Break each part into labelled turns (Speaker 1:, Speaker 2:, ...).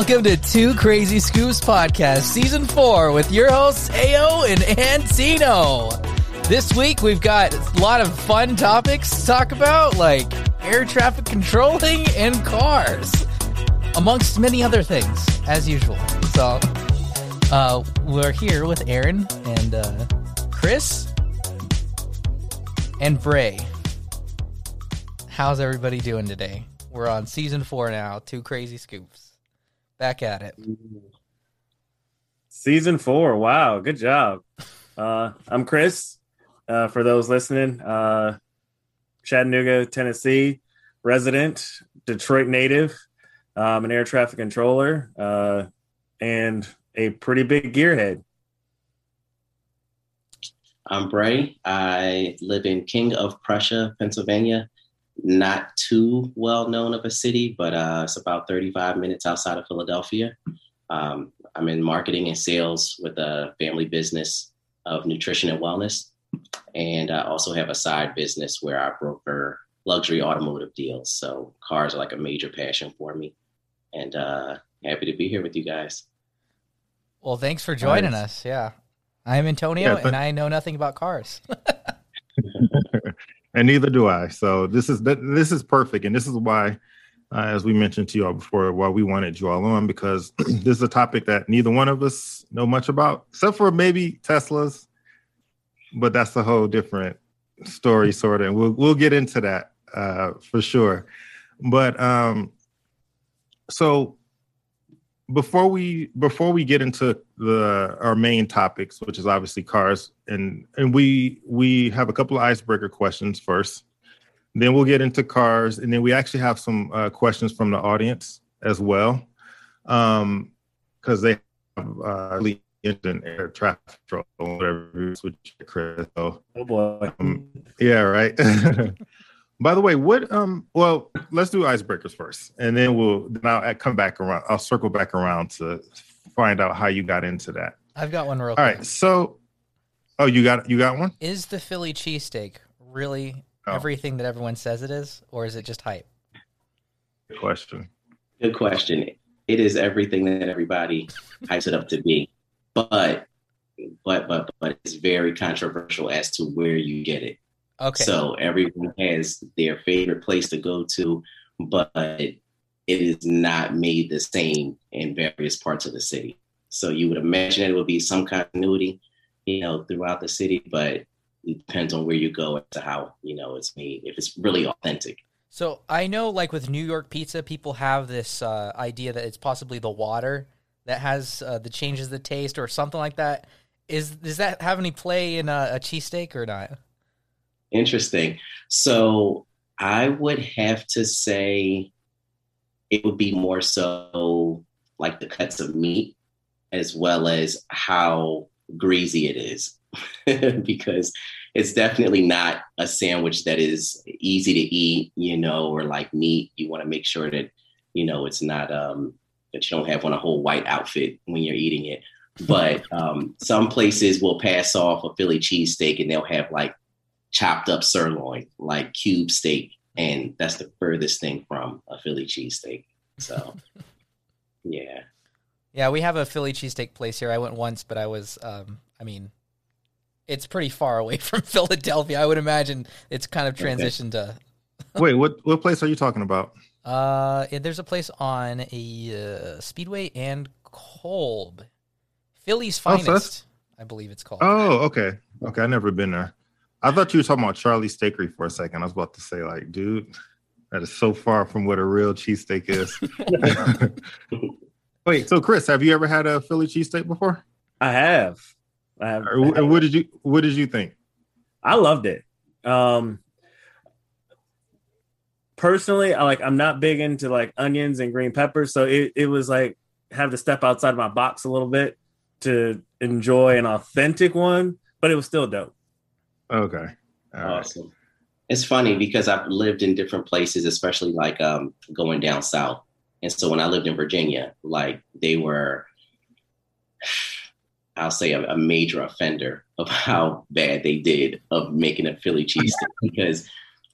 Speaker 1: Welcome to Two Crazy Scoops Podcast, Season 4, with your hosts, Ao and Antino. This week, we've got a lot of fun topics to talk about, like air traffic controlling and cars, amongst many other things, as usual. So, uh, we're here with Aaron and uh, Chris and Bray. How's everybody doing today? We're on season four now. Two crazy scoops. Back at it.
Speaker 2: Season four. Wow, good job. Uh, I'm Chris. Uh, for those listening, uh, Chattanooga, Tennessee resident, Detroit native, um, an air traffic controller, uh, and a pretty big gearhead.
Speaker 3: I'm Bray. I live in King of Prussia, Pennsylvania not too well known of a city, but uh, it's about 35 minutes outside of Philadelphia. Um, I'm in marketing and sales with a family business of nutrition and wellness. And I also have a side business where I broker luxury automotive deals. So cars are like a major passion for me. And uh, happy to be here with you guys.
Speaker 1: Well, thanks for joining nice. us. Yeah. I'm Antonio yeah, but- and I know nothing about cars.
Speaker 4: and neither do I. So this is this is perfect, and this is why, uh, as we mentioned to you all before, why we wanted you all on because this is a topic that neither one of us know much about, except for maybe Teslas, but that's a whole different story, sort of, and we'll we'll get into that uh, for sure. But um, so before we before we get into the our main topics which is obviously cars and and we we have a couple of icebreaker questions first. Then we'll get into cars and then we actually have some uh, questions from the audience as well um because they have uh in air traffic control whatever which chris so,
Speaker 2: oh boy.
Speaker 4: Um, yeah right By the way, what um well, let's do icebreakers first, and then we'll then I'll come back around. I'll circle back around to find out how you got into that.
Speaker 1: I've got one real
Speaker 4: All
Speaker 1: quick.
Speaker 4: right, so oh, you got you got one?
Speaker 1: Is the Philly cheesesteak really oh. everything that everyone says it is, or is it just hype?
Speaker 4: Good question.
Speaker 3: Good question. It is everything that everybody hypes it up to be, but but but but it's very controversial as to where you get it.
Speaker 1: Okay.
Speaker 3: So everyone has their favorite place to go to, but it is not made the same in various parts of the city. So you would imagine it would be some continuity, you know, throughout the city, but it depends on where you go as to how, you know, it's made, if it's really authentic.
Speaker 1: So I know, like with New York pizza, people have this uh, idea that it's possibly the water that has uh, the changes the taste or something like that. Is does that have any play in a, a cheesesteak or not?
Speaker 3: Interesting. So I would have to say it would be more so like the cuts of meat as well as how greasy it is because it's definitely not a sandwich that is easy to eat, you know, or like meat. You want to make sure that, you know, it's not um that you don't have on a whole white outfit when you're eating it. But um, some places will pass off a Philly cheesesteak and they'll have like chopped up sirloin, like cube steak, and that's the furthest thing from a Philly cheesesteak. So, yeah.
Speaker 1: Yeah, we have a Philly cheesesteak place here. I went once, but I was, um, I mean, it's pretty far away from Philadelphia. I would imagine it's kind of transitioned okay.
Speaker 4: to. Wait, what what place are you talking about?
Speaker 1: Uh, there's a place on a uh, Speedway and Kolb, Philly's finest, oh, I believe it's called.
Speaker 4: Oh, okay, okay. I never been there. I thought you were talking about Charlie Steakery for a second. I was about to say, like, dude, that is so far from what a real cheesesteak is. Wait, so Chris, have you ever had a Philly cheesesteak before?
Speaker 2: I have. I have.
Speaker 4: And what did you What did you think?
Speaker 2: I loved it. Um, personally, I like. I'm not big into like onions and green peppers, so it it was like have to step outside of my box a little bit to enjoy an authentic one, but it was still dope.
Speaker 4: Okay.
Speaker 3: All awesome. Right. It's funny because I've lived in different places, especially like um, going down south. And so when I lived in Virginia, like they were, I'll say, a, a major offender of how bad they did of making a Philly cheesesteak because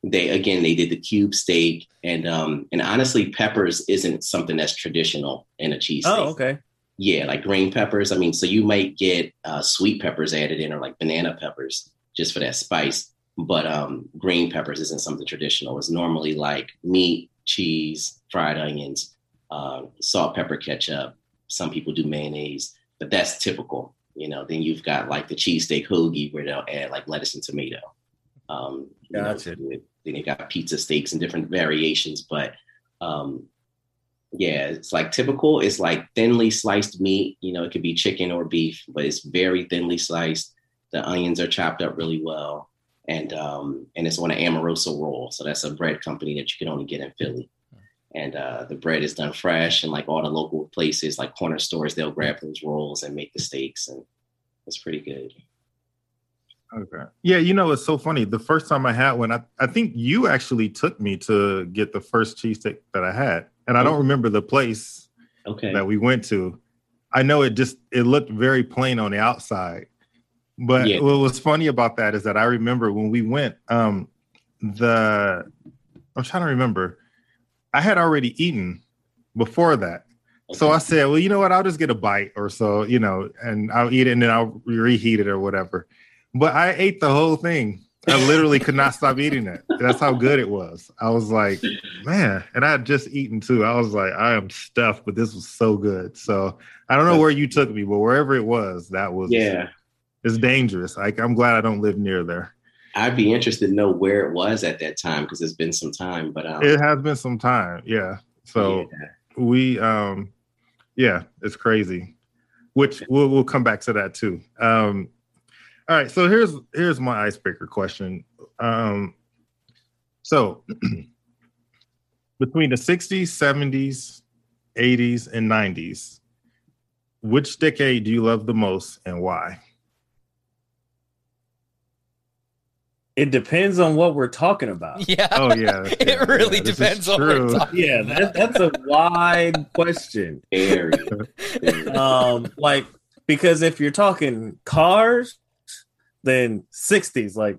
Speaker 3: they again they did the cube steak and um and honestly peppers isn't something that's traditional in a cheese
Speaker 2: Oh, okay.
Speaker 3: yeah like green peppers i mean so you might get uh, sweet peppers added in or like banana peppers just for that spice. But um green peppers isn't something traditional. It's normally like meat cheese fried onions uh, salt pepper ketchup. Some people do mayonnaise but that's typical you know. Then you've got like the cheesesteak hoagie where they'll add like lettuce and tomato. Um you know, then you got pizza steaks and different variations but um yeah it's like typical. It's like thinly sliced meat. You know it could be chicken or beef but it's very thinly sliced the onions are chopped up really well and um and it's on an amoroso roll so that's a bread company that you can only get in philly and uh, the bread is done fresh and like all the local places like corner stores they'll grab those rolls and make the steaks and it's pretty good
Speaker 4: Okay. Yeah, you know, it's so funny. The first time I had one, I, I think you actually took me to get the first cheesesteak that I had. And I don't remember the place
Speaker 3: okay
Speaker 4: that we went to. I know it just it looked very plain on the outside. But
Speaker 3: Yeah.
Speaker 4: what was funny about that is that I remember when we went, um, the I'm trying to remember, I had already eaten before that. So I said, well, you know what? I'll just get a bite or so, you know, and I'll eat it and then I'll reheat it or whatever. But I ate the whole thing. I literally could not stop eating it. That's how good it was. I was like, man, and I had just eaten too. I was like, I am stuffed, but this was so good. So I don't know where you took me, but wherever it was, that was
Speaker 3: yeah
Speaker 4: it's dangerous. Like I'm glad I don't live near there.
Speaker 3: I'd be interested to know where it was at that time because it's been some time. But um,
Speaker 4: It has been some time. Yeah. So
Speaker 3: yeah.
Speaker 4: we um yeah it's crazy which we'll, we'll come back to that too um all right so here's here's my icebreaker question um so between the 60s 70s 80s and 90s which decade do you love the most and why
Speaker 2: It depends on what we're talking about.
Speaker 1: Yeah.
Speaker 4: oh yeah
Speaker 1: it
Speaker 4: yeah,
Speaker 1: really
Speaker 4: yeah,
Speaker 1: depends on what we're talking
Speaker 2: Yeah, that, that's a wide question.
Speaker 3: very.
Speaker 2: Um, like because if you're talking cars, then 60s, like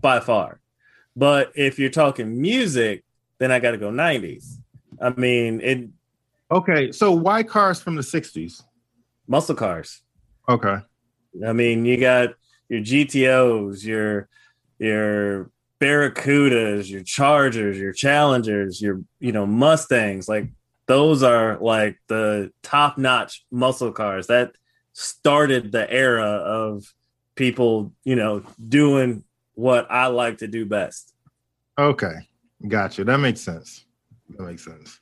Speaker 2: by far. But if you're talking music, then I got to go 90s. I mean, it
Speaker 4: okay so why cars from the 60s
Speaker 2: muscle cars.
Speaker 4: okay
Speaker 2: I mean, you got your GTOs, your your Barracudas, your Chargers, your Challengers, your you know Mustangs. Like those are like the top notch muscle cars that started the era of people, you know, doing what I like to do best.
Speaker 4: okay gotcha that makes sense that makes sense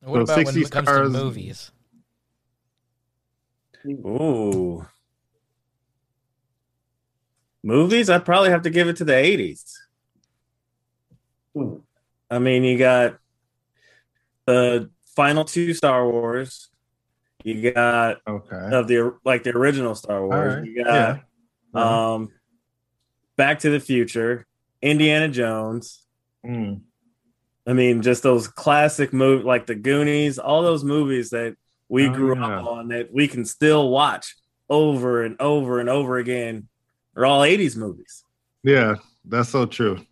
Speaker 1: What
Speaker 4: So
Speaker 1: about when
Speaker 4: 60s
Speaker 1: it comes
Speaker 4: cars-
Speaker 1: to movies?
Speaker 2: Ooh. Movies, I'd probably have to give it to the 80s. I mean, you got the final two Star Wars. You got
Speaker 4: okay
Speaker 2: of the like the original Star Wars.
Speaker 4: right.
Speaker 2: You got
Speaker 4: Uh-huh.
Speaker 2: um Back to the Future, Indiana Jones.
Speaker 4: Mm.
Speaker 2: I mean, just those classic movies like the Goonies, all those movies that we
Speaker 4: Oh,
Speaker 2: grew
Speaker 4: yeah.
Speaker 2: up on that we can still watch over and over and over again are all 80s movies.
Speaker 4: Yeah, that's so true.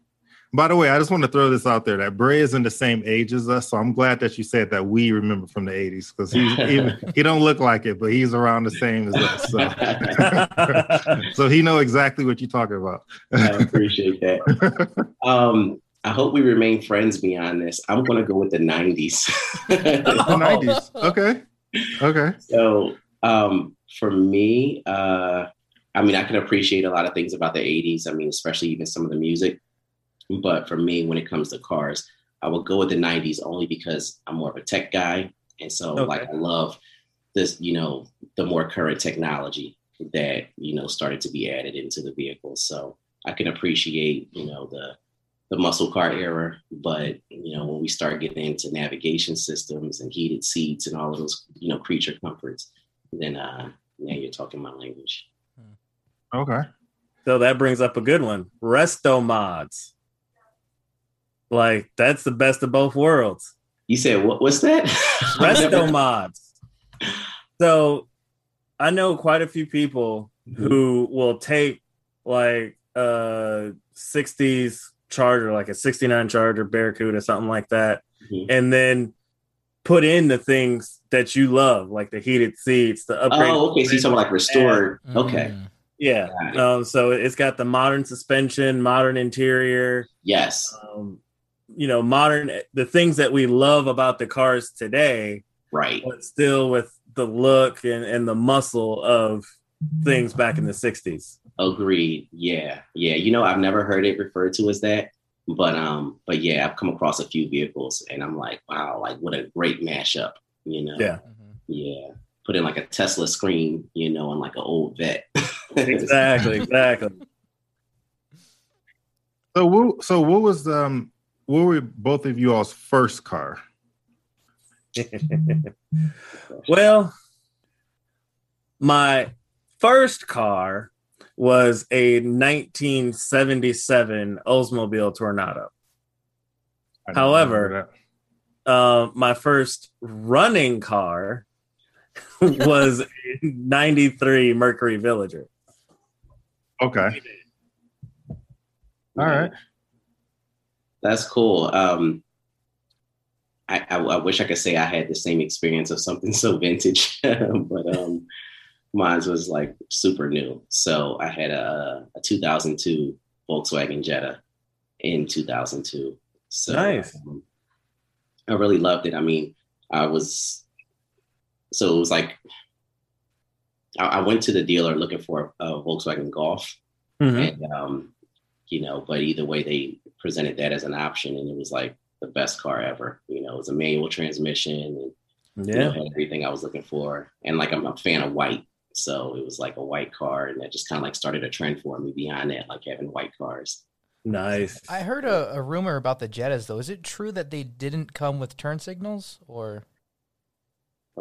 Speaker 4: By the way, I just want to throw this out there that Bray is in the same age as us, so I'm glad that you said that we remember from the '80s because he he, he don't look like it, but he's around the same as us, so so he know exactly what you're talking about.
Speaker 3: I appreciate that. Um, I hope we remain friends beyond this. I'm going to go with the 90s.
Speaker 4: The '90s, okay, okay,
Speaker 3: so um, for me, uh, I mean, I can appreciate a lot of things about the 80s. I mean, especially even some of the music. But for me, when it comes to cars, I would go with the 90s only because I'm more of a tech guy. And so,
Speaker 2: Okay.
Speaker 3: like, I love this, you know, the more current technology that, you know, started to be added into the vehicles. So I can appreciate, you know, the, the muscle car era, but you know when we start getting into navigation systems and heated seats and all of those you know creature comforts, then uh, yeah, you're talking my language.
Speaker 4: Okay.
Speaker 2: So that brings up a good one. Resto mods. Like that's the best of both worlds.
Speaker 3: You said what? What's that?
Speaker 2: Resto mods. So I know quite a few people who will take like a 60s Charger, like a '69 Charger, Barracuda, something like that,
Speaker 3: Mhm.
Speaker 2: and then put in the things that you love, like the heated seats, the upgrade.
Speaker 3: Oh, okay. So you're talking like restored.
Speaker 1: Mm.
Speaker 3: Okay.
Speaker 2: Yeah.
Speaker 3: Got it.
Speaker 2: Um, so it's got the modern suspension, modern interior,
Speaker 3: Yes.
Speaker 2: um, you know, modern the things that we love about the cars today,
Speaker 3: Right.
Speaker 2: but still with the look and, and the muscle of things back in the 60s.
Speaker 3: Agreed. Yeah. Yeah. You know, I've never heard it referred to as that. But um, but yeah, I've come across a few vehicles and I'm like, wow, like what a great mashup, you know?
Speaker 2: Yeah.
Speaker 1: Mhm.
Speaker 3: Yeah. Put in like a Tesla screen, you know, and like an old vet.
Speaker 2: Exactly, exactly.
Speaker 4: So what, so what was um what were both of you all's first car?
Speaker 2: well, my first car was a 1977 Oldsmobile
Speaker 4: Toronado.
Speaker 2: However, Uh, my first running car was a 93 Mercury Villager.
Speaker 4: okay, all right.
Speaker 3: That's cool. Um, I, I, I wish I could say I had the same experience of something so vintage, but um, mine was like super new. So I had a, a 2002 Volkswagen Jetta in 2002. So
Speaker 2: Nice.
Speaker 3: um, I really loved it. I mean, I was so it was like I, I went to the dealer looking for a, a Volkswagen Golf,
Speaker 2: Mhm.
Speaker 3: and um, you know, but either way, they presented that as an option, and it was like the best car ever. You know, it was a manual transmission, and you know,
Speaker 2: Yeah.
Speaker 3: had everything I was looking for. And like I'm a fan of white, so it was like a white car, and that just kind of like started a trend for me beyond that, like having white cars.
Speaker 2: Nice.
Speaker 1: I heard a, a rumor about the Jettas though. Is it true that they didn't come with turn signals or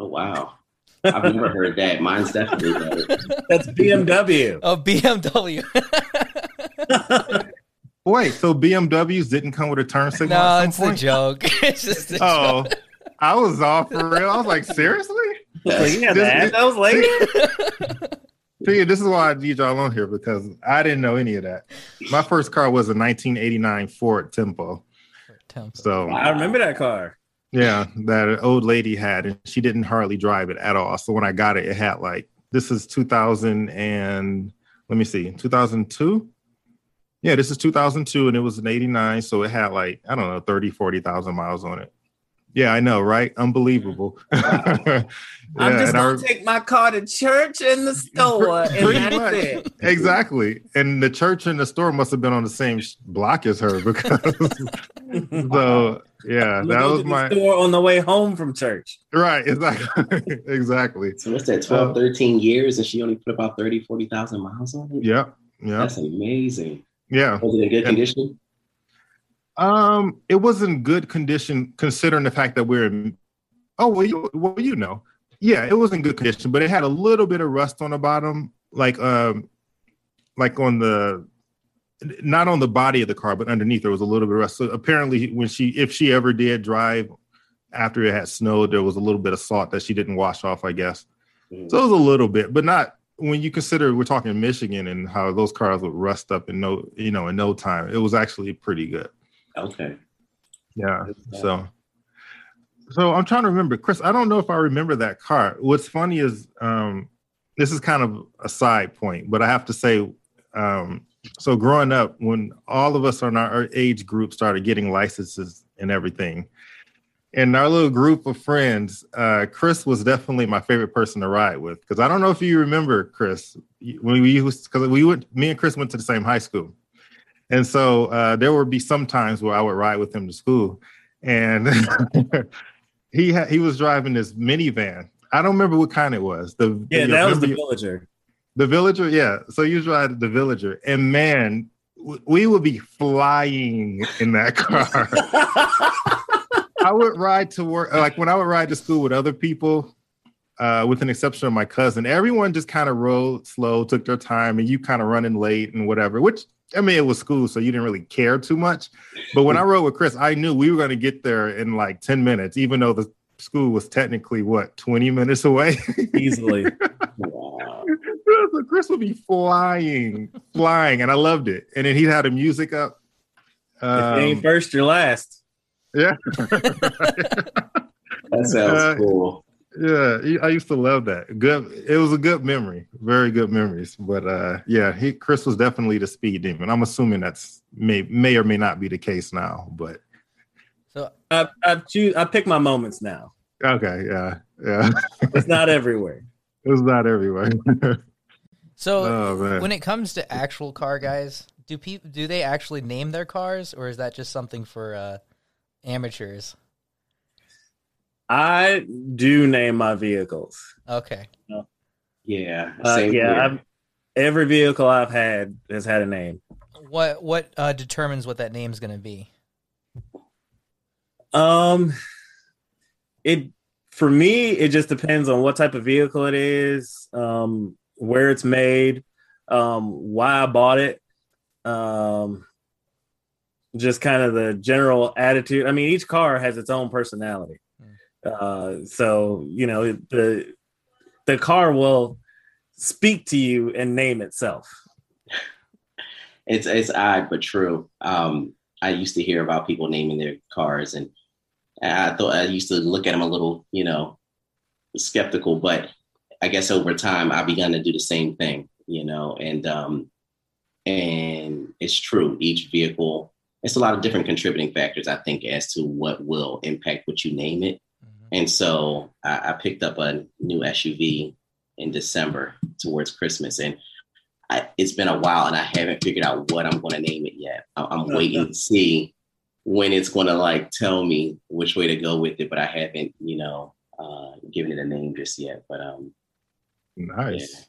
Speaker 3: Oh wow, I've never heard that. Mine's definitely better.
Speaker 2: That's BMW.
Speaker 1: oh BMW?
Speaker 4: Wait, so BMWs didn't come with a turn signal?
Speaker 1: no,
Speaker 4: at some
Speaker 1: it's a joke. it's just a
Speaker 4: Oh,
Speaker 1: joke.
Speaker 4: I was off for real. I was like, seriously?
Speaker 2: Like, yeah,
Speaker 4: This-
Speaker 2: that, that was later.
Speaker 4: See, this is why I need y'all on here because I didn't know any of that. My first car was a 1989 Ford Tempo.
Speaker 1: Tempo.
Speaker 4: So
Speaker 2: I remember that car.
Speaker 4: Yeah, that old lady had, and she didn't hardly drive it at all. So when I got it, it had like this is 2000 and let me see, 2002. Yeah, this is 2002, and it was an 89, so it had like I don't know 30, 40,000 miles on it. Yeah, I know, right? Mm-hmm. Unbelievable. yeah,
Speaker 2: I'm just gonna take my car to church and the store, and that's
Speaker 4: much.
Speaker 2: it.
Speaker 4: Exactly. And the church and the store must have been on the same block as her because so yeah,
Speaker 2: I'm
Speaker 4: that was my
Speaker 2: store on the way home from church.
Speaker 4: right, exactly. exactly.
Speaker 3: So what's that? 12, uh, 13 years, and she only put about 30, 40,000 miles on it.
Speaker 4: Yeah. Yeah.
Speaker 3: That's amazing.
Speaker 4: Yeah.
Speaker 3: Was it in good
Speaker 4: And-
Speaker 3: condition?
Speaker 4: Um, it was in good condition considering the fact that we're in oh well you well you know. Yeah, it was in good condition, but it had a little bit of rust on the bottom, like um like on the not on the body of the car, but underneath there was a little bit of rust. So apparently when she if she ever did drive after it had snowed, there was a little bit of salt that she didn't wash off, I guess. So it was a little bit, but not when you consider we're talking Michigan and how those cars would rust up in no, you know, in no time. It was actually pretty good.
Speaker 3: Okay.
Speaker 4: Yeah. So, so I'm trying to remember, Chris. I don't know if I remember that car. What's funny is, um, this is kind of a side point, but I have to say, um, so growing up, when all of us in our age group started getting licenses and everything, and our little group of friends, uh, Chris was definitely my favorite person to ride with. Because I don't know if you remember Chris when we used because we went, me and Chris went to the same high school. And so uh, there would be some times where I would ride with him to school, and he had, he was driving this minivan. I don't remember what kind it was. The
Speaker 2: Yeah,
Speaker 4: the-
Speaker 2: that was the villager.
Speaker 4: the villager. Yeah, so you riding the villager, and man, w- we would be flying in that car. I would ride to work, like when I would ride to school with other people, uh, with an exception of my cousin. Everyone just kind of rode slow, took their time, and you kind of running late and whatever. Which I mean, it was school, so you didn't really care too much. But when I rode with Chris, I knew we were going to get there in like ten minutes, even though the school was technically what twenty minutes away.
Speaker 2: Easily.
Speaker 3: Wow.
Speaker 4: So Chris would be flying, flying, and I loved it. And then he had the music up.
Speaker 2: if you ain't
Speaker 4: Um,
Speaker 2: first, you're last.
Speaker 4: yeah.
Speaker 3: That sounds
Speaker 4: Uh,
Speaker 3: cool.
Speaker 4: Yeah, I used to love that. Good. It was a good memory. Very good memories. But uh yeah, he Chris was definitely the speed demon. I'm assuming that's may may or may not be the case now, but
Speaker 1: So
Speaker 2: I I choose. I pick my moments now.
Speaker 4: okay, yeah, yeah.
Speaker 2: It's not everywhere.
Speaker 4: it's not everywhere.
Speaker 1: so
Speaker 4: oh
Speaker 1: when it comes to actual car guys, do people do they actually name their cars or is that just something for uh amateurs?
Speaker 2: I do name my vehicles.
Speaker 1: Okay.
Speaker 3: Yeah.
Speaker 2: Uh, yeah. I've, every vehicle I've had has had a name.
Speaker 1: What what uh determines what that name's going to be?
Speaker 2: Um, it for me, it just depends on what type of vehicle it is, um, where it's made, um, why I bought it, um, just kind of the general attitude. I mean, each car has its own personality, uh, so you know the the car will speak to you and name itself.
Speaker 3: it's it's odd but true. Um, I used to hear about people naming their cars, and I thought I used to look at them a little, you know, skeptical. But I guess over time, I begun to do the same thing, you know, and um, and it's true. Each vehicle, it's a lot of different contributing factors, I think, as to what will impact what you name it. And so I, I picked up a new SUV in December towards Christmas, and I, it's been a while, and I haven't figured out what I'm going to name it yet. I, I'm waiting to see when it's going to like tell me which way to go with it, but I haven't, you know, uh, given it a name just yet. But um,
Speaker 4: nice.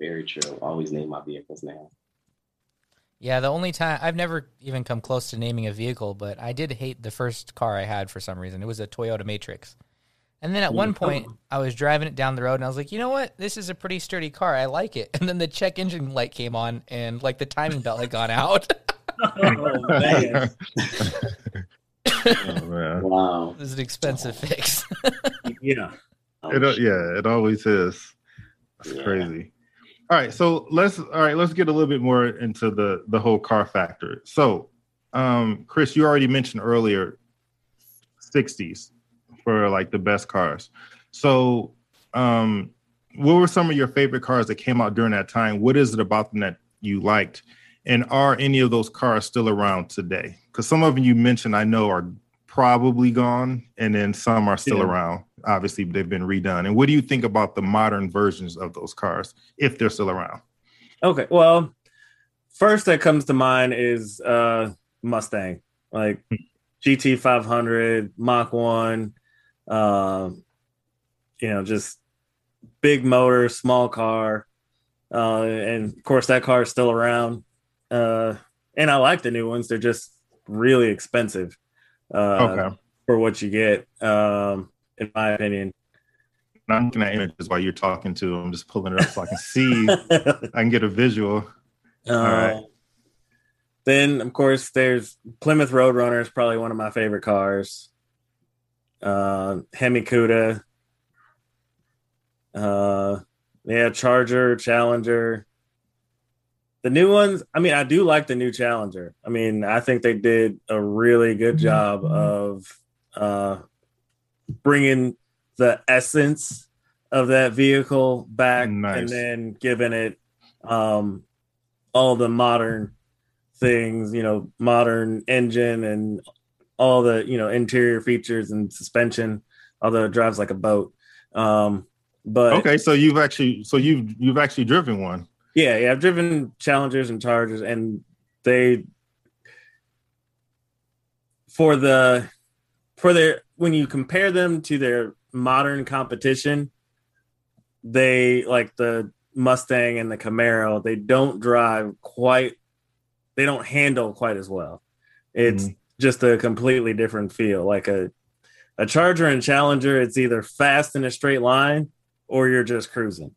Speaker 3: very true. Always name my vehicles now.
Speaker 1: Yeah, the only time I've never even come close to naming a vehicle, but I did hate the first car I had for some reason. It was a Toyota Matrix. And then at one point, I was driving it down the road and I was like, you know what? This is a pretty sturdy car. I like it. And then the check engine light came on and like the timing belt had gone out.
Speaker 2: Oh man,
Speaker 4: oh man.
Speaker 3: Wow.
Speaker 1: it was an expensive fix.
Speaker 2: yeah.
Speaker 3: Oh,
Speaker 4: It, yeah, it always is. That's
Speaker 3: Yeah.
Speaker 4: crazy. All right, so let's all right, let's get a little bit more into the the whole car factor. So, um, Chris, you already mentioned earlier 60s for like the best cars. So, um, what were some of your favorite cars that came out during that time? What is it about them that you liked? And are any of those cars still around today? Because some of them you mentioned, I know, are probably gone, and then some are still
Speaker 2: Yeah.
Speaker 4: around. Obviously, they've been redone. And what do you think about the modern versions of those cars, if they're still around?
Speaker 2: Okay. Well, first that comes to mind is uh Mustang, like GT 500, Mach 1, um, you know, just big motor, small car. Uh, and of course, that car is still around. Uh, and I like the new ones, they're just really expensive uh,
Speaker 4: okay.
Speaker 2: for what you get, um, in my opinion.
Speaker 4: I'm looking at images while you're talking to. I'm just pulling it up so I can see. I can get a visual. right.
Speaker 2: Uh, Then, of course, there's Plymouth Roadrunner is probably one of my favorite cars. Uh, Hemi Cuda. Uh, yeah, Charger, Challenger. The new ones, I mean, I do like the new Challenger. I mean, I think they did a really good job of uh, bringing the essence of that vehicle back
Speaker 4: Nice.
Speaker 2: and then giving it um, all the modern things, you know, modern engine and all the, you know, interior features and suspension, although it drives like a boat. Um, but
Speaker 4: Okay, so you've actually, so you've you've actually driven one.
Speaker 2: yeah, yeah, I've driven Challengers and Chargers, and they for the for their when you compare them to their modern competition, they like the Mustang and the Camaro, they don't drive quite they don't handle quite as well. It's just a completely different feel. Like a a Charger and Challenger, it's either fast in a straight line or you're just cruising.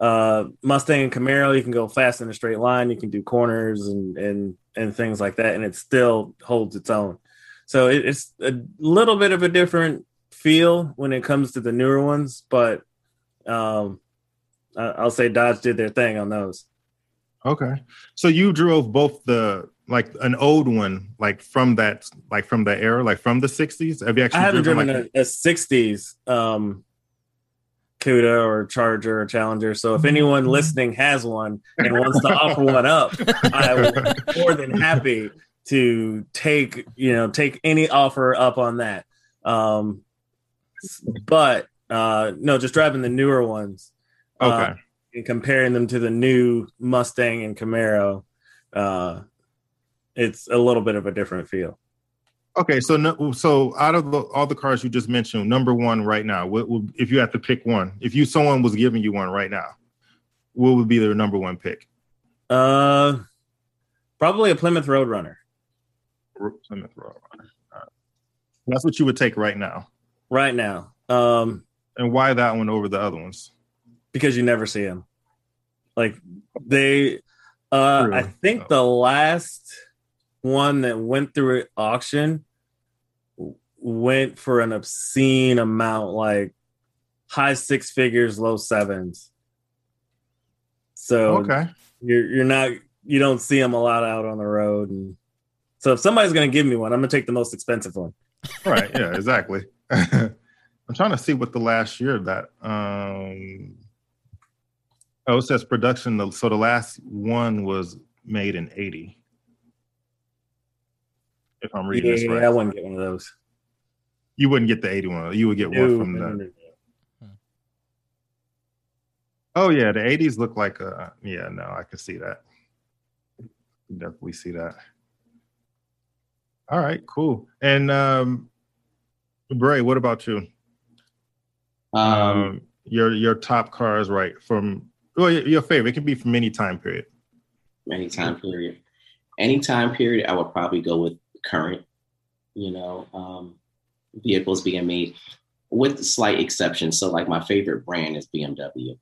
Speaker 2: Uh, Mustang and Camaro, you can go fast in a straight line. You can do corners and and and things like that, and it still holds its own. So it, it's a little bit of a different feel when it comes to the newer ones, but um, I, I'll say Dodge did their thing on those.
Speaker 4: Okay, so you drove both the like an old one, like from that, like from the era, like from the '60s? Have you actually?
Speaker 2: I haven't driven,
Speaker 4: like,
Speaker 2: a, a, '60s um, Cuda or Charger or Challenger. So if anyone listening has one and wants to offer one up, I'm more than happy to take you know take any offer up on that. Um, but uh, no, just driving the newer ones.
Speaker 4: Uh, okay. Uh,
Speaker 2: and comparing them to the new Mustang and Camaro, uh, it's a little bit of a different feel.
Speaker 4: Okay, so no, so out of the, all the cars you just mentioned, number one right now, what, what, if you have to pick one, if you someone was giving you one right now, what would be their number one pick?
Speaker 2: Uh, probably a Plymouth Roadrunner.
Speaker 4: Plymouth. That's what you would take right now.
Speaker 2: Right now. Um,
Speaker 4: and why that one over the other ones?
Speaker 2: Because you never see them. Like they, uh, I think oh. the last one that went through auction went for an obscene amount, like high six figures, low sevens. So
Speaker 4: okay,
Speaker 2: you're you're not you don't see them a lot out on the road, and so if somebody's gonna give me one, I'm gonna take the most expensive one.
Speaker 4: Right? Yeah, exactly. I'm trying to see what the last year that um oh it says production. So the last one was made in '80 if I'm reading
Speaker 2: yeah,
Speaker 4: this right.
Speaker 2: I wouldn't get one of those.
Speaker 4: You wouldn't get the 81. You would get one from the. Oh yeah, the 80s look like a yeah, no, I can see that. Definitely see that. All right, cool. And um Bray, what about you? Um, um your your top cars, right? From well, your favorite. It can be from any time period.
Speaker 3: Any time period. Any time period, I would probably go with current, you know, um, vehicles being made, with slight exceptions. So, like my favorite brand is BMW.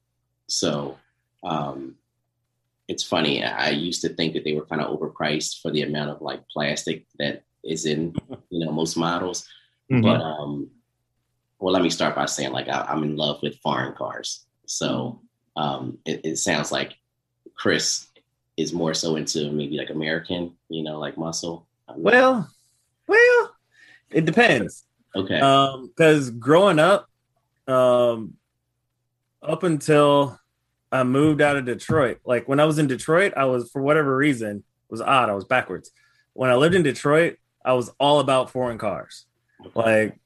Speaker 3: So, um, it's funny. I used to think that they were kind of overpriced for the amount of like plastic that is in, you know, most models. Mm-hmm. But um, well, let me start by saying like I, am in love with foreign cars. So um, it, it sounds like Chris is more so into maybe like American, you know, like muscle.
Speaker 2: Well, well, it depends.
Speaker 3: Okay.
Speaker 2: Um, because growing up, um, up until I moved out of Detroit, like when I was in Detroit, I was for whatever reason was odd. I was backwards. When I lived in Detroit, I was all about foreign cars. Like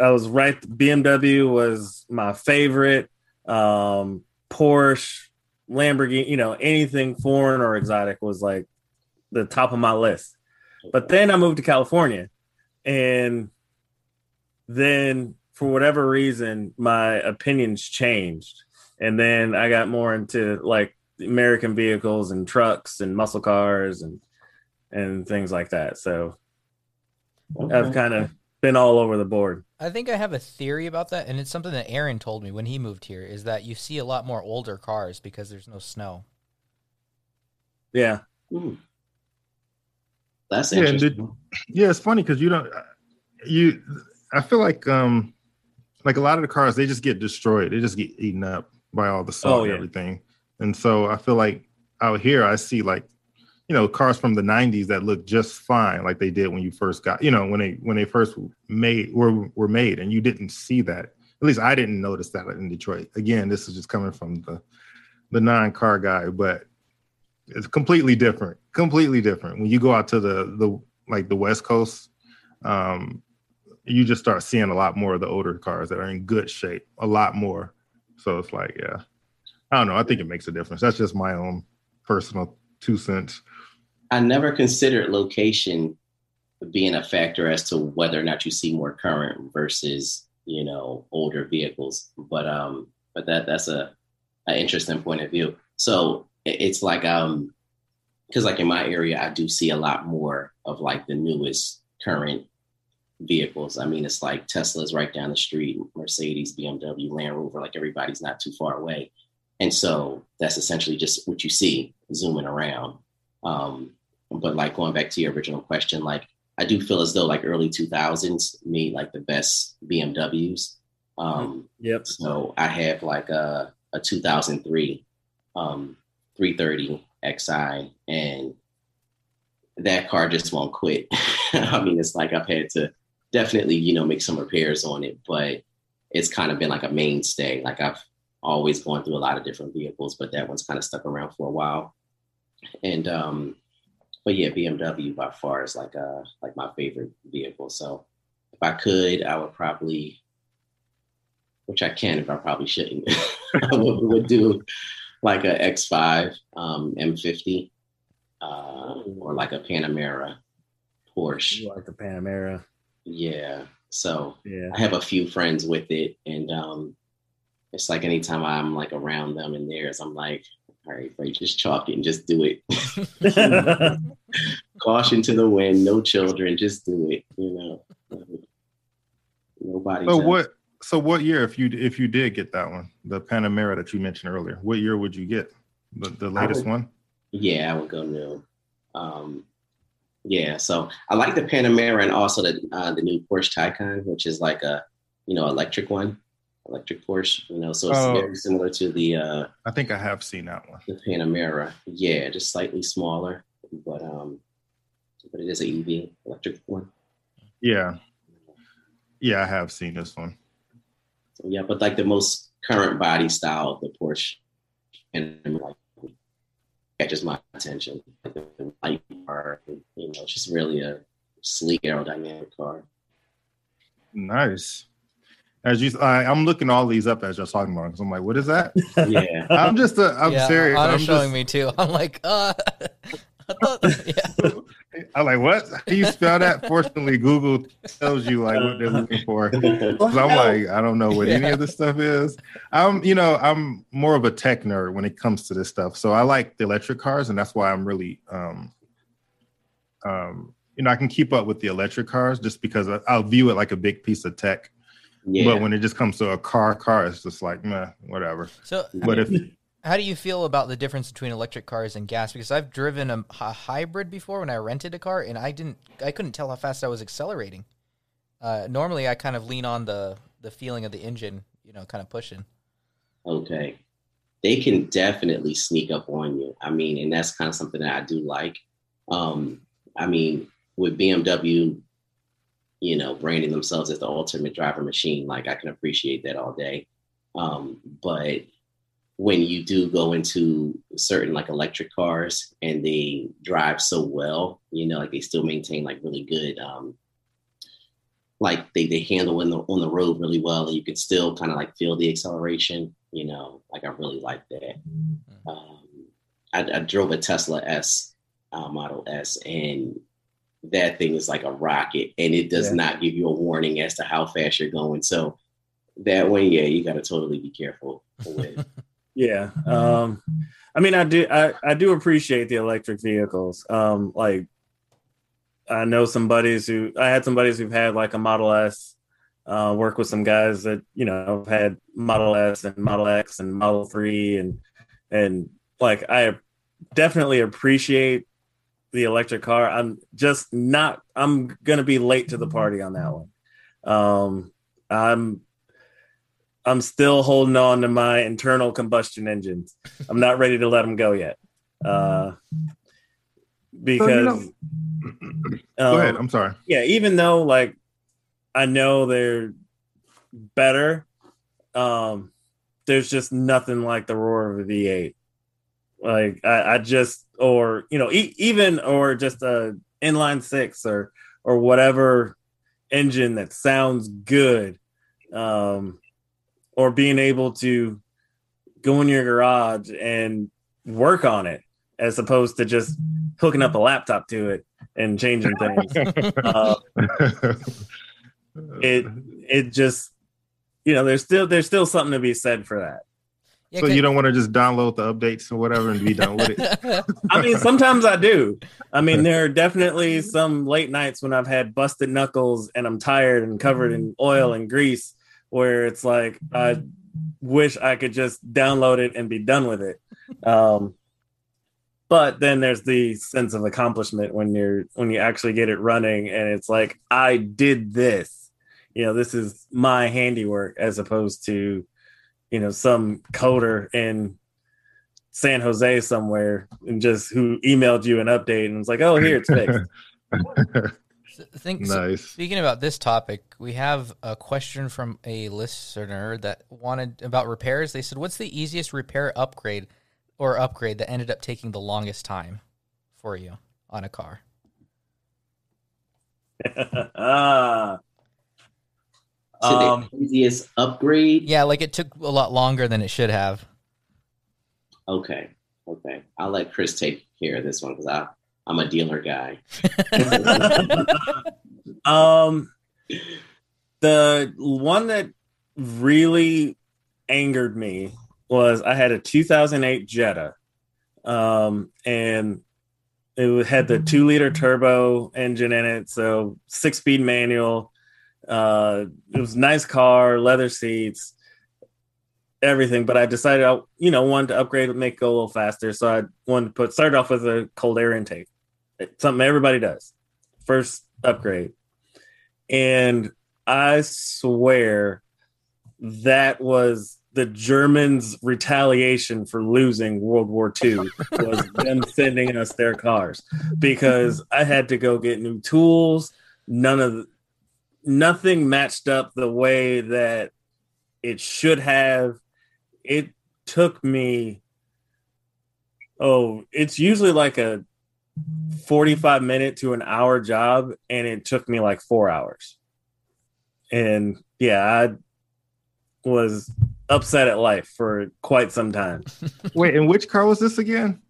Speaker 2: I was right. BMW was my favorite. Um, Porsche, Lamborghini, you know, anything foreign or exotic was like the top of my list. But then I moved to California, and then for whatever reason, my opinions changed, and then I got more into like American vehicles and trucks and muscle cars and and things like that. So okay. I've kind of been all over the board.
Speaker 1: I think I have a theory about that, and it's something that Aaron told me when he moved here. Is that you see a lot more older cars because there's no snow.
Speaker 2: Yeah.
Speaker 3: Ooh. That's yeah, interesting.
Speaker 4: yeah, it's funny because you don't you. I feel like um like a lot of the cars they just get destroyed. They just get eaten up by all the salt oh, yeah. and everything. And so I feel like out here I see like you know cars from the 90s that look just fine like they did when you first got you know when they when they first made were were made and you didn't see that at least i didn't notice that in detroit again this is just coming from the the non-car guy but it's completely different. Completely different. When you go out to the the like the West Coast, um, you just start seeing a lot more of the older cars that are in good shape. A lot more. So it's like, yeah, I don't know. I think it makes a difference. That's just my own personal two cents.
Speaker 3: I never considered location being a factor as to whether or not you see more current versus you know older vehicles. But um, but that that's a an interesting point of view. So it's like um because like in my area i do see a lot more of like the newest current vehicles i mean it's like tesla's right down the street mercedes bmw land rover like everybody's not too far away and so that's essentially just what you see zooming around um but like going back to your original question like i do feel as though like early 2000s made like the best bmws um
Speaker 2: yep
Speaker 3: so i have like a, a 2003 um 330 XI, and that car just won't quit. I mean, it's like I've had to definitely, you know, make some repairs on it, but it's kind of been like a mainstay. Like I've always gone through a lot of different vehicles, but that one's kind of stuck around for a while. And um, but yeah, BMW by far is like uh like my favorite vehicle. So if I could, I would probably, which I can if I probably shouldn't, I would, would do like a X5 um, M50 uh, or like a Panamera Porsche.
Speaker 2: You like the Panamera?
Speaker 3: Yeah. So
Speaker 2: Yeah.
Speaker 3: I have a few friends with it, and um, it's like anytime I'm like around them and theirs, I'm like, all right, bro, just chalk it and just do it. Caution to the wind, no children, just do it. You know, nobody.
Speaker 4: So what? So what year, if you if you did get that one, the Panamera that you mentioned earlier, what year would you get the, the latest
Speaker 3: would-
Speaker 4: one?
Speaker 3: Yeah, I would go new. Um, yeah, so I like the Panamera and also the uh, the new Porsche Taycan, which is like a you know electric one, electric Porsche. You know, so it's
Speaker 4: Oh.
Speaker 3: very similar to the uh,
Speaker 4: I think I have seen that one.
Speaker 3: the Panamera. Yeah, just slightly smaller, but um, but it is an EV electric one.
Speaker 4: Yeah, yeah, I have seen this one.
Speaker 3: So yeah, but like the most current body style of the Porsche, and like catches my attention. Like the light car, you know, it's just really a sleek aerodynamic car.
Speaker 4: Nice. As you, I, I'm looking all these up as you're talking about. Because I'm like, what is that?
Speaker 3: Yeah,
Speaker 4: I'm just, a, I'm
Speaker 1: yeah,
Speaker 4: serious.
Speaker 1: Anna's
Speaker 4: I'm
Speaker 1: showing
Speaker 4: just,
Speaker 1: me too. I'm like, uh, I thought, yeah.
Speaker 4: I'm like, what? How do you spell that? Fortunately, Google tells you like what they're looking for. 'Cause I'm like, I don't know what any of this stuff is. I'm, you know, I'm more of a tech nerd when it comes to this stuff. So I like the electric cars, and that's why I'm really, um, um, you know, I can keep up with the electric cars just because I- I'll view it like a big piece of tech.
Speaker 3: Yeah.
Speaker 4: But when it just comes to a car, car, it's just like, meh, whatever.
Speaker 1: So,
Speaker 4: But if
Speaker 1: how do you feel about the difference between electric cars and gas? Because I've driven a, a hybrid before when I rented a car, and I didn't, I couldn't tell how fast I was accelerating. Uh, normally, I kind of lean on the the feeling of the engine, you know, kind of pushing.
Speaker 3: okay, they can definitely sneak up on you. I mean, and that's kind of something that I do like. Um, I mean, with BMW, you know, branding themselves as the ultimate driver machine, like I can appreciate that all day. Um, but when you do go into certain like electric cars and they drive so well, you know, like they still maintain like really good, um, like they, they handle in the on the road really well, and you can still kind of like feel the acceleration. You know, like I really like that. Um, I, I drove a Tesla S uh, Model S, and that thing is like a rocket, and it does
Speaker 2: Yeah.
Speaker 3: not give you a warning as to how fast you're going. So that one, yeah, you got to totally be careful with.
Speaker 2: Yeah. Um, I mean, I do, I, I do appreciate the electric vehicles. Um, like I know some buddies who, I had some buddies who've had like a Model S, uh, work with some guys that, you know, have had Model S and Model X and Model 3 and, and like, I definitely appreciate the electric car. I'm just not, I'm going to be late to the party on that one. Um, I'm I'm still holding on to my internal combustion engines. I'm not ready to let them go yet. Uh, because
Speaker 4: go ahead,
Speaker 2: um,
Speaker 4: I'm sorry.
Speaker 2: yeah, even though like I know they're better, um, there's just nothing like the roar of a V8. Like I, I just, or you know, e- even or just a inline six or or whatever engine that sounds good, um, or being able to go in your garage and work on it as opposed to just hooking up a laptop to it and changing things. uh, it it just you know there's still there's still something to be said for that
Speaker 1: Yeah,
Speaker 4: so
Speaker 1: 'cause-
Speaker 4: you don't want to just download the updates or whatever and be done with it.
Speaker 2: i mean sometimes i do. I mean there are definitely some late nights when i've had busted knuckles and i'm tired and covered in oil and grease where it's like i wish i could just download it and be done with it. Um but then there's the sense of accomplishment when you're when you actually get it running and it's like i did this. You know this is my handiwork as opposed to you know some coder in San Jose somewhere and just who emailed you an update and was like, "Oh, here it's fixed."
Speaker 1: Think
Speaker 4: nice.
Speaker 1: Speaking about this topic, we have a question from a listener that wanted about repairs. They said, "What's the easiest repair upgrade or upgrade that ended up taking the longest time for you on a car?"
Speaker 2: Ah.
Speaker 3: So
Speaker 2: Um,
Speaker 3: the easiest upgrade.
Speaker 1: Yeah, like it took a lot longer than it should have.
Speaker 3: Okay. Okay. I'll let Chris take care of this one because I I'm a dealer guy.
Speaker 2: um, the one that really angered me was I had a 2008 Jetta, um, and it had the two liter turbo engine in it, so six speed manual. Uh, it was a nice car, leather seats, everything. But I decided I, you know, wanted to upgrade, and make it go a little faster, so I wanted to put start off with a cold air intake, It's something everybody does. First upgrade, and I swear that was the Germans' retaliation for losing World War II was them sending us their cars because I had to go get new tools. None of the, nothing matched up the way that it should have. It took me oh, it's usually like a 45 minute to an hour job and it took me like 4 hours. And yeah, I was upset at life for quite some time.
Speaker 4: Wait, and which car was this again?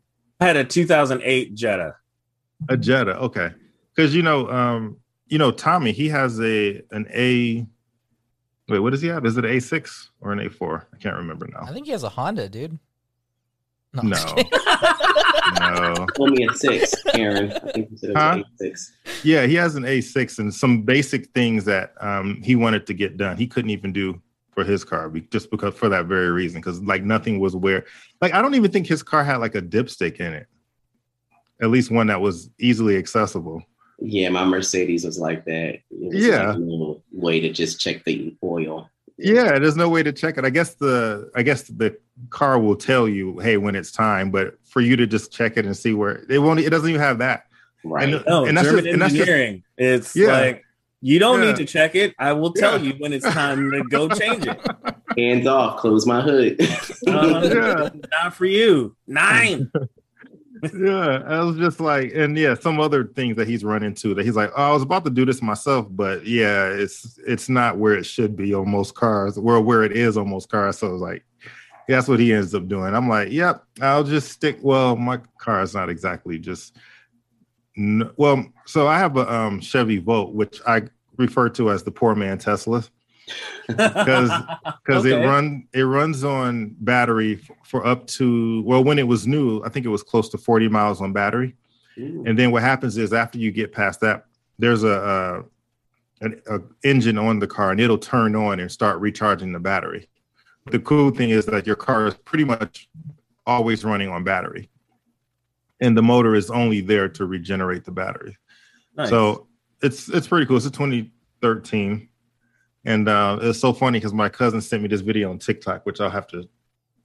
Speaker 2: I had a 2008 Jetta.
Speaker 4: A Jetta. Okay, because you know, um, you know, Tommy, he has a an A. Wait, what does he have? Is it an A6 or an A4? I can't remember now.
Speaker 1: I think he has a Honda, dude. I'm
Speaker 4: No, no.
Speaker 3: Told me a six, Aaron. I think you said it was
Speaker 4: Huh?
Speaker 3: a six.
Speaker 4: Yeah, he has an A6 and some basic things that um, he wanted to get done. He couldn't even do for his car be- just because for that very reason. Because like nothing was where, like I don't even think his car had like a dipstick in it. At least one that was easily accessible.
Speaker 3: Yeah, my Mercedes was like that. It was
Speaker 4: Yeah.
Speaker 3: like no way to just check the oil.
Speaker 4: Yeah, there's no way to check it. I guess the I guess the car will tell you, hey, when it's time, but for you to just check it and see where it won't it doesn't even have that.
Speaker 3: Right.
Speaker 4: And-
Speaker 2: No,
Speaker 4: And that's
Speaker 2: German
Speaker 4: just- and that's just-
Speaker 2: engineering. it's
Speaker 4: Yeah.
Speaker 2: like you don't
Speaker 4: Yeah.
Speaker 2: need to check it. I will tell
Speaker 4: Yeah.
Speaker 2: you when it's time to go change it.
Speaker 3: Hands off, close my hood.
Speaker 2: Uh,
Speaker 4: Yeah.
Speaker 2: Not for you. Nine.
Speaker 4: yeah, I was just like, and yeah, some other things that he's run into that he's like, oh, I was about to do this myself, but yeah, it's it's not where it should be on most cars, where where it is on most cars. So like, that's what he ends up doing. I'm like, yep, I'll just stick. Well, my car is not exactly just. Well, so I have a um, Chevy Volt, which I refer to as the poor man Tesla because because it run it runs on battery for up to well when it was new i think it was close to 40 miles on battery
Speaker 3: Ooh.
Speaker 4: and then what happens is after you get past that there's a, an a engine on the car and it'll turn on and start recharging the battery the cool thing is that your car is pretty much always running on battery and the motor is only there to regenerate the battery
Speaker 2: Nice.
Speaker 4: so it's it's pretty cool. It's a 2013, and uh, it's so funny because my cousin sent me this video on TikTok, which I'll have to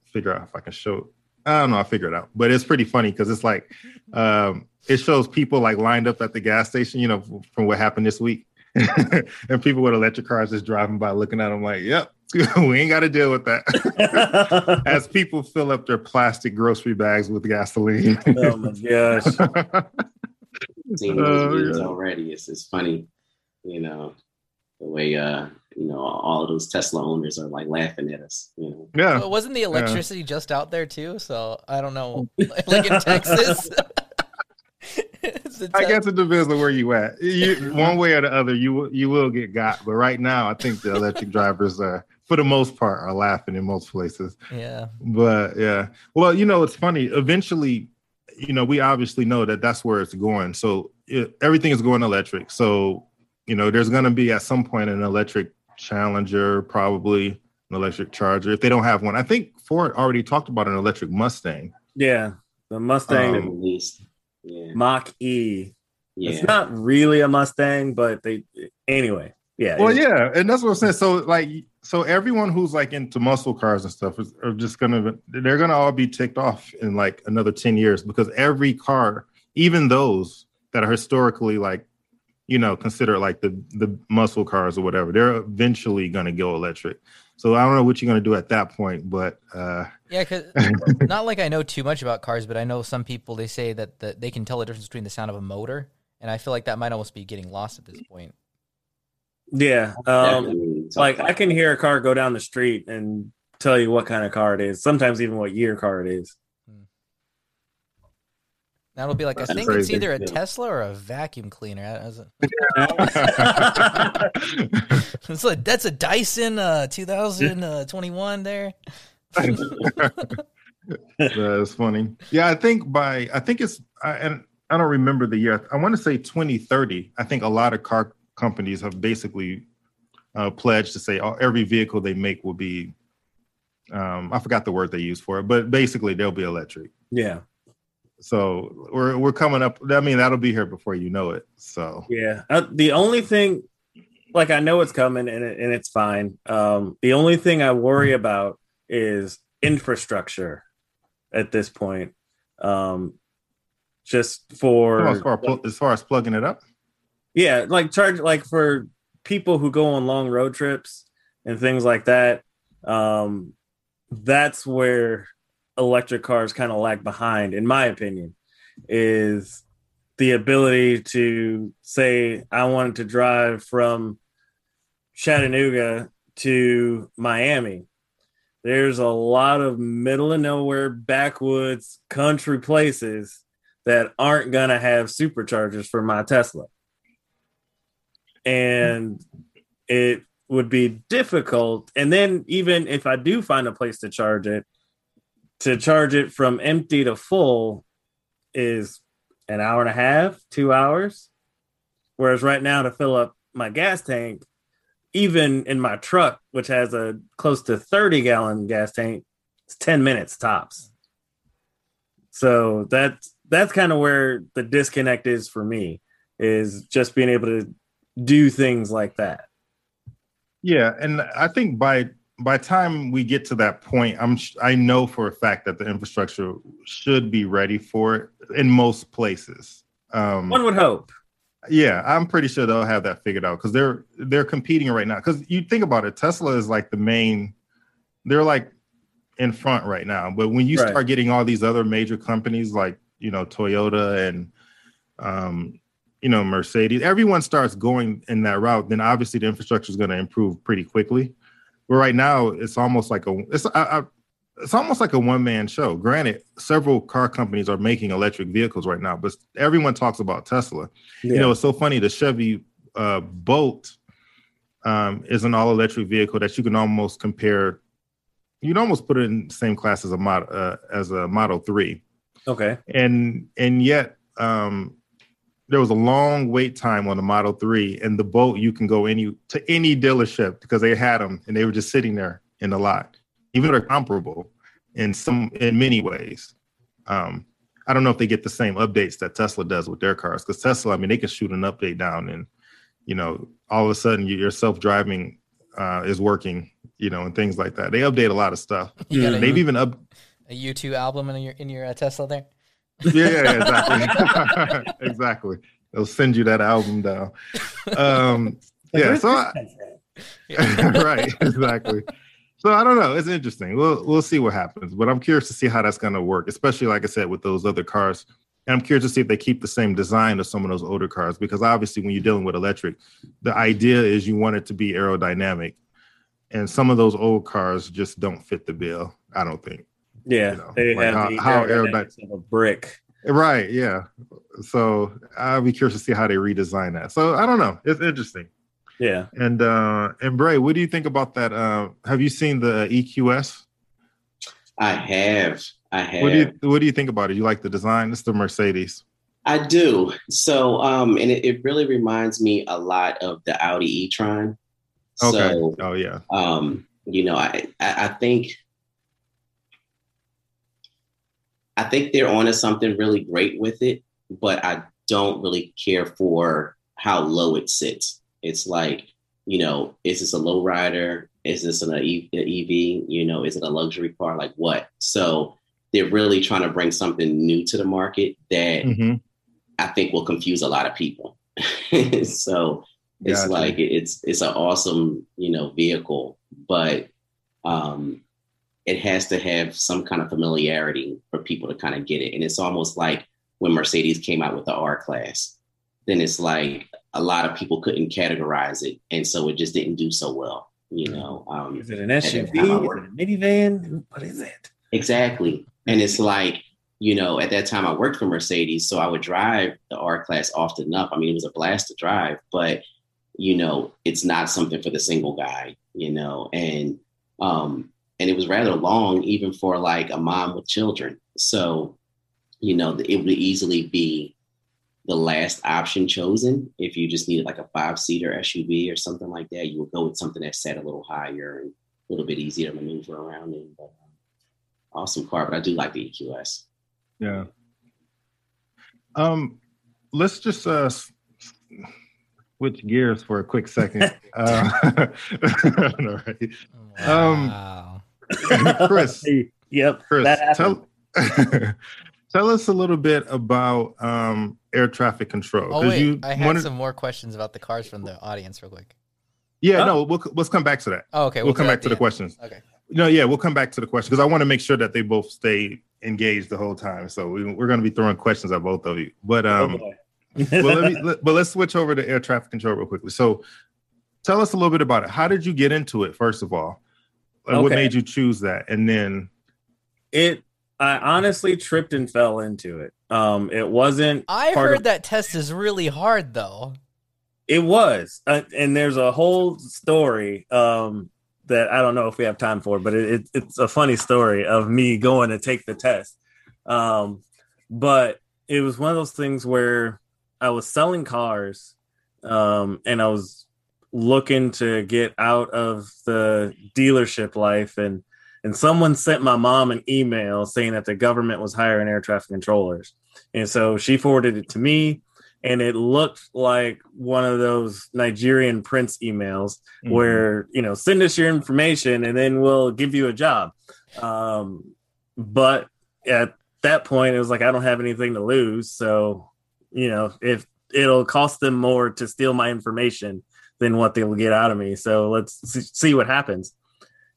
Speaker 4: figure out if I can show. I don't know. I'll figure it out, but it's pretty funny because it's like um, it shows people like lined up at the gas station. You know, from what happened this week, and people with electric cars just driving by, looking at them like, "Yep, we ain't got to deal with that." As people fill up their plastic grocery bags with gasoline.
Speaker 2: oh my gosh.
Speaker 3: Seen those
Speaker 4: Oh,
Speaker 3: videos
Speaker 4: yeah.
Speaker 3: already. It's it's funny, you know, the way uh you know all of those Tesla owners are like laughing at us. You know,
Speaker 4: yeah.
Speaker 1: Well, wasn't the electricity just out there too? So I don't know, like in Texas. Is
Speaker 4: I guess it depends on where you at. You, one way or the other, you will- you will get got. But right now, I think the electric drivers, are, for the most part, are laughing in most places.
Speaker 1: Yeah,
Speaker 4: But yeah, well, you know, it's funny. Eventually, you know, we obviously know that that's where it's going. So it, everything is going electric. So you know, there's going to be at some point an electric Challenger, probably an electric Charger. If they don't have one, I think Ford already talked about an electric Mustang.
Speaker 2: Yeah. The Mustang
Speaker 4: Um,
Speaker 3: released. Yeah,
Speaker 2: Mach E.
Speaker 3: yeah.
Speaker 2: It's not really a Mustang, but they anyway. Yeah.
Speaker 4: Well, yeah, and that's what I'm saying. So, like, so everyone who's like into muscle cars and stuff is are just gonna they're gonna all be ticked off in like another ten years because every car, even those that are historically like, you know, consider like the the muscle cars or whatever, they're eventually gonna go electric. So I don't know what you're gonna do at that point, but uh
Speaker 1: Yeah, because not like I know too much about cars, but I know some people they say that the, they can tell the difference between the sound of a motor, and I feel like that might almost be getting lost at this point.
Speaker 2: Yeah. Um, like I can hear a car go down the street and tell you what kind of car it is. Sometimes even what year car it is.
Speaker 1: That'll be like I
Speaker 3: That's
Speaker 1: think it's either a
Speaker 3: Yeah.
Speaker 1: Tesla or a vacuum cleaner. I- I was- It's like that's a Dyson uh 2021 there.
Speaker 4: That's funny. Yeah, I think by I think it's I, and I don't remember the year. I want to say 2030. I think a lot of car companies have basically uh, pledged to say oh, every vehicle they make will be. Um, I forgot the word they use for it, but basically they'll be electric.
Speaker 2: yeah.
Speaker 4: So we're we're coming up. I mean, that'll be here before you know it. So
Speaker 2: Yeah. Uh, the only thing, like, I know it's coming and, it, and it's fine. Um, the only thing I worry about is infrastructure at this point. Um, just for
Speaker 4: as far, as far as plugging it up,
Speaker 2: yeah, like charge like for people who go on long road trips and things like that. Um, that's where electric cars kind of lag behind, in my opinion, is the ability to say I wanted to drive from Chattanooga to Miami. There's a lot of middle of nowhere, backwoods, country places that aren't gonna have superchargers for my Tesla and it would be difficult. And then even if I do find a place to charge it, to charge it from empty to full is an hour and a half, two hours. Whereas right now to fill up my gas tank, even in my truck, which has a close to 30 gallon gas tank, it's 10 minutes tops. So that's that's kind of where the disconnect is for me, is just being able to do things like that.
Speaker 4: Yeah, and I think by by the time we get to that point, I'm I know for a fact that the infrastructure should be ready for it in most places. Um,
Speaker 2: One would hope.
Speaker 4: yeah, I'm pretty sure they'll have that figured out because they're they're competing right now. Because you think about it, Tesla is like the main. They're like in front right now, but when you
Speaker 2: Right.
Speaker 4: start getting all these other major companies like you know Toyota and um, you know Mercedes, everyone starts going in that route. Then obviously the infrastructure is going to improve pretty quickly. But right now, it's almost like a it's I, I, it's almost like a one man show. Granted, several car companies are making electric vehicles right now, but everyone talks about Tesla. You know, it's so funny. The Chevy uh, Bolt um, is an all electric vehicle that you can almost compare. You'd almost put it in the same class as a model uh, as a Model Three,
Speaker 2: okay.
Speaker 4: and and yet um, there was a long wait time on the Model Three, and the Bolt you can go any to any dealership because they had them and they were just sitting there in the lot. Even though they're comparable in some in many ways. Um, I don't know if they get the same updates that Tesla does with their cars because Tesla, I mean, they can shoot an update down and you know all of a sudden your self driving uh, is working, you know, and things like that. They update a lot of stuff.
Speaker 1: You got a,
Speaker 4: They've even up.
Speaker 1: a U2 album in your in your uh, Tesla there.
Speaker 4: Yeah, yeah, exactly, exactly. They'll send you that album down. Um, yeah, so I, right, exactly. So I don't know. It's interesting. We'll we'll see what happens, but I'm curious to see how that's going to work, especially like I said with those other cars. And I'm curious to see if they keep the same design of some of those older cars, because obviously when you're dealing with electric, the idea is you want it to be aerodynamic, and some of those old cars just don't fit the bill. I don't think.
Speaker 2: Yeah,
Speaker 4: You know,
Speaker 2: they
Speaker 4: like
Speaker 2: have
Speaker 4: how-
Speaker 2: the
Speaker 4: how
Speaker 2: aerodynamics of a brick.
Speaker 4: Right. Yeah. So I'll be curious to see how they redesign that. So I don't know. It's interesting.
Speaker 2: Yeah,
Speaker 4: And uh and Bray, what do you think about that? Uh, have you seen the EQS?
Speaker 3: I have. I have.
Speaker 4: What do you what do you think about it? You like the design? It's the Mercedes.
Speaker 3: I do. So, um, and it, it really reminds me a lot of the Audi e-tron.
Speaker 4: Okay.
Speaker 3: So,
Speaker 4: oh yeah.
Speaker 3: um, you know, I, I I think I think they're onto something really great with it, but I don't really care for how low it sits. It's like you know, is this a low rider? Is this an EV? You know, is it a luxury car? Like what? So they're really trying to bring something new to the market that mm-hmm. I think will confuse a lot of people. so it's gotcha. like it's it's an awesome you know vehicle, but um, it has to have some kind of familiarity for people to kind of get it. And it's almost like when Mercedes came out with the R class, then it's like a lot of people couldn't categorize it, and so it just didn't do so well. You know, um,
Speaker 2: is it an SUV or a minivan? What is it?
Speaker 3: Exactly, and it's like you know, at that time I worked for Mercedes, so I would drive the R class often enough. I mean, it was a blast to drive, but you know, it's not something for the single guy, you know, and um, and it was rather long even for like a mom with children. So, you know, it would easily be the last option chosen if you just needed like a five seater SUV or something like that. You would go with something that sat a little higher and a little bit easier to maneuver around in. But um, awesome car, but I do like the EQS.
Speaker 4: Yeah. Um, let's just uh switch gears for a quick second. uh, all right. Wow. Um, Chris.
Speaker 2: Yep.
Speaker 4: Chris, tell, tell us a little bit about um, air traffic control.
Speaker 1: Oh, wait, you I had wanted... some more questions about the cars from the audience, real quick.
Speaker 4: Yeah, oh. no, we'll, let's come back to that.
Speaker 1: Oh, okay.
Speaker 4: We'll, we'll come back to the, the questions.
Speaker 1: Okay.
Speaker 4: No, yeah, we'll come back to the question because I want to make sure that they both stay engaged the whole time. So we, are going to be throwing questions at both of you. But um, oh well, let me, let, but let's switch over to air traffic control real quickly. So tell us a little bit about it. How did you get into it? First of all, okay. what made you choose that? And then
Speaker 2: it, I honestly tripped and fell into it. Um, it wasn't.
Speaker 1: I heard of, that test is really hard though.
Speaker 2: It was, uh, and there's a whole story. Um, that I don't know if we have time for, but it, it, it's a funny story of me going to take the test. Um, but it was one of those things where I was selling cars, um, and I was looking to get out of the dealership life, and and someone sent my mom an email saying that the government was hiring air traffic controllers, and so she forwarded it to me and it looked like one of those Nigerian prince emails mm-hmm. where you know send us your information and then we'll give you a job. Um, but at that point, it was like I don't have anything to lose, so you know if it'll cost them more to steal my information than what they'll get out of me. So let's see what happens.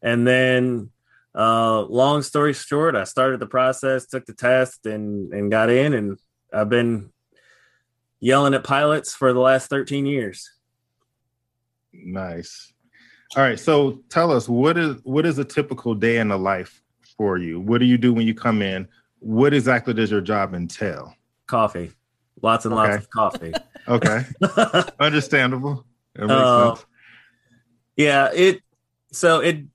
Speaker 2: And then, uh, long story short, I started the process, took the test, and and got in, and I've been yelling at pilots for the last 13 years.
Speaker 4: Nice. All right. So tell us what is what is a typical day in the life for you? What do you do when you come in? What exactly does your job entail?
Speaker 2: Coffee. Lots and okay. lots of coffee.
Speaker 4: okay. Understandable. Uh,
Speaker 2: yeah, it so it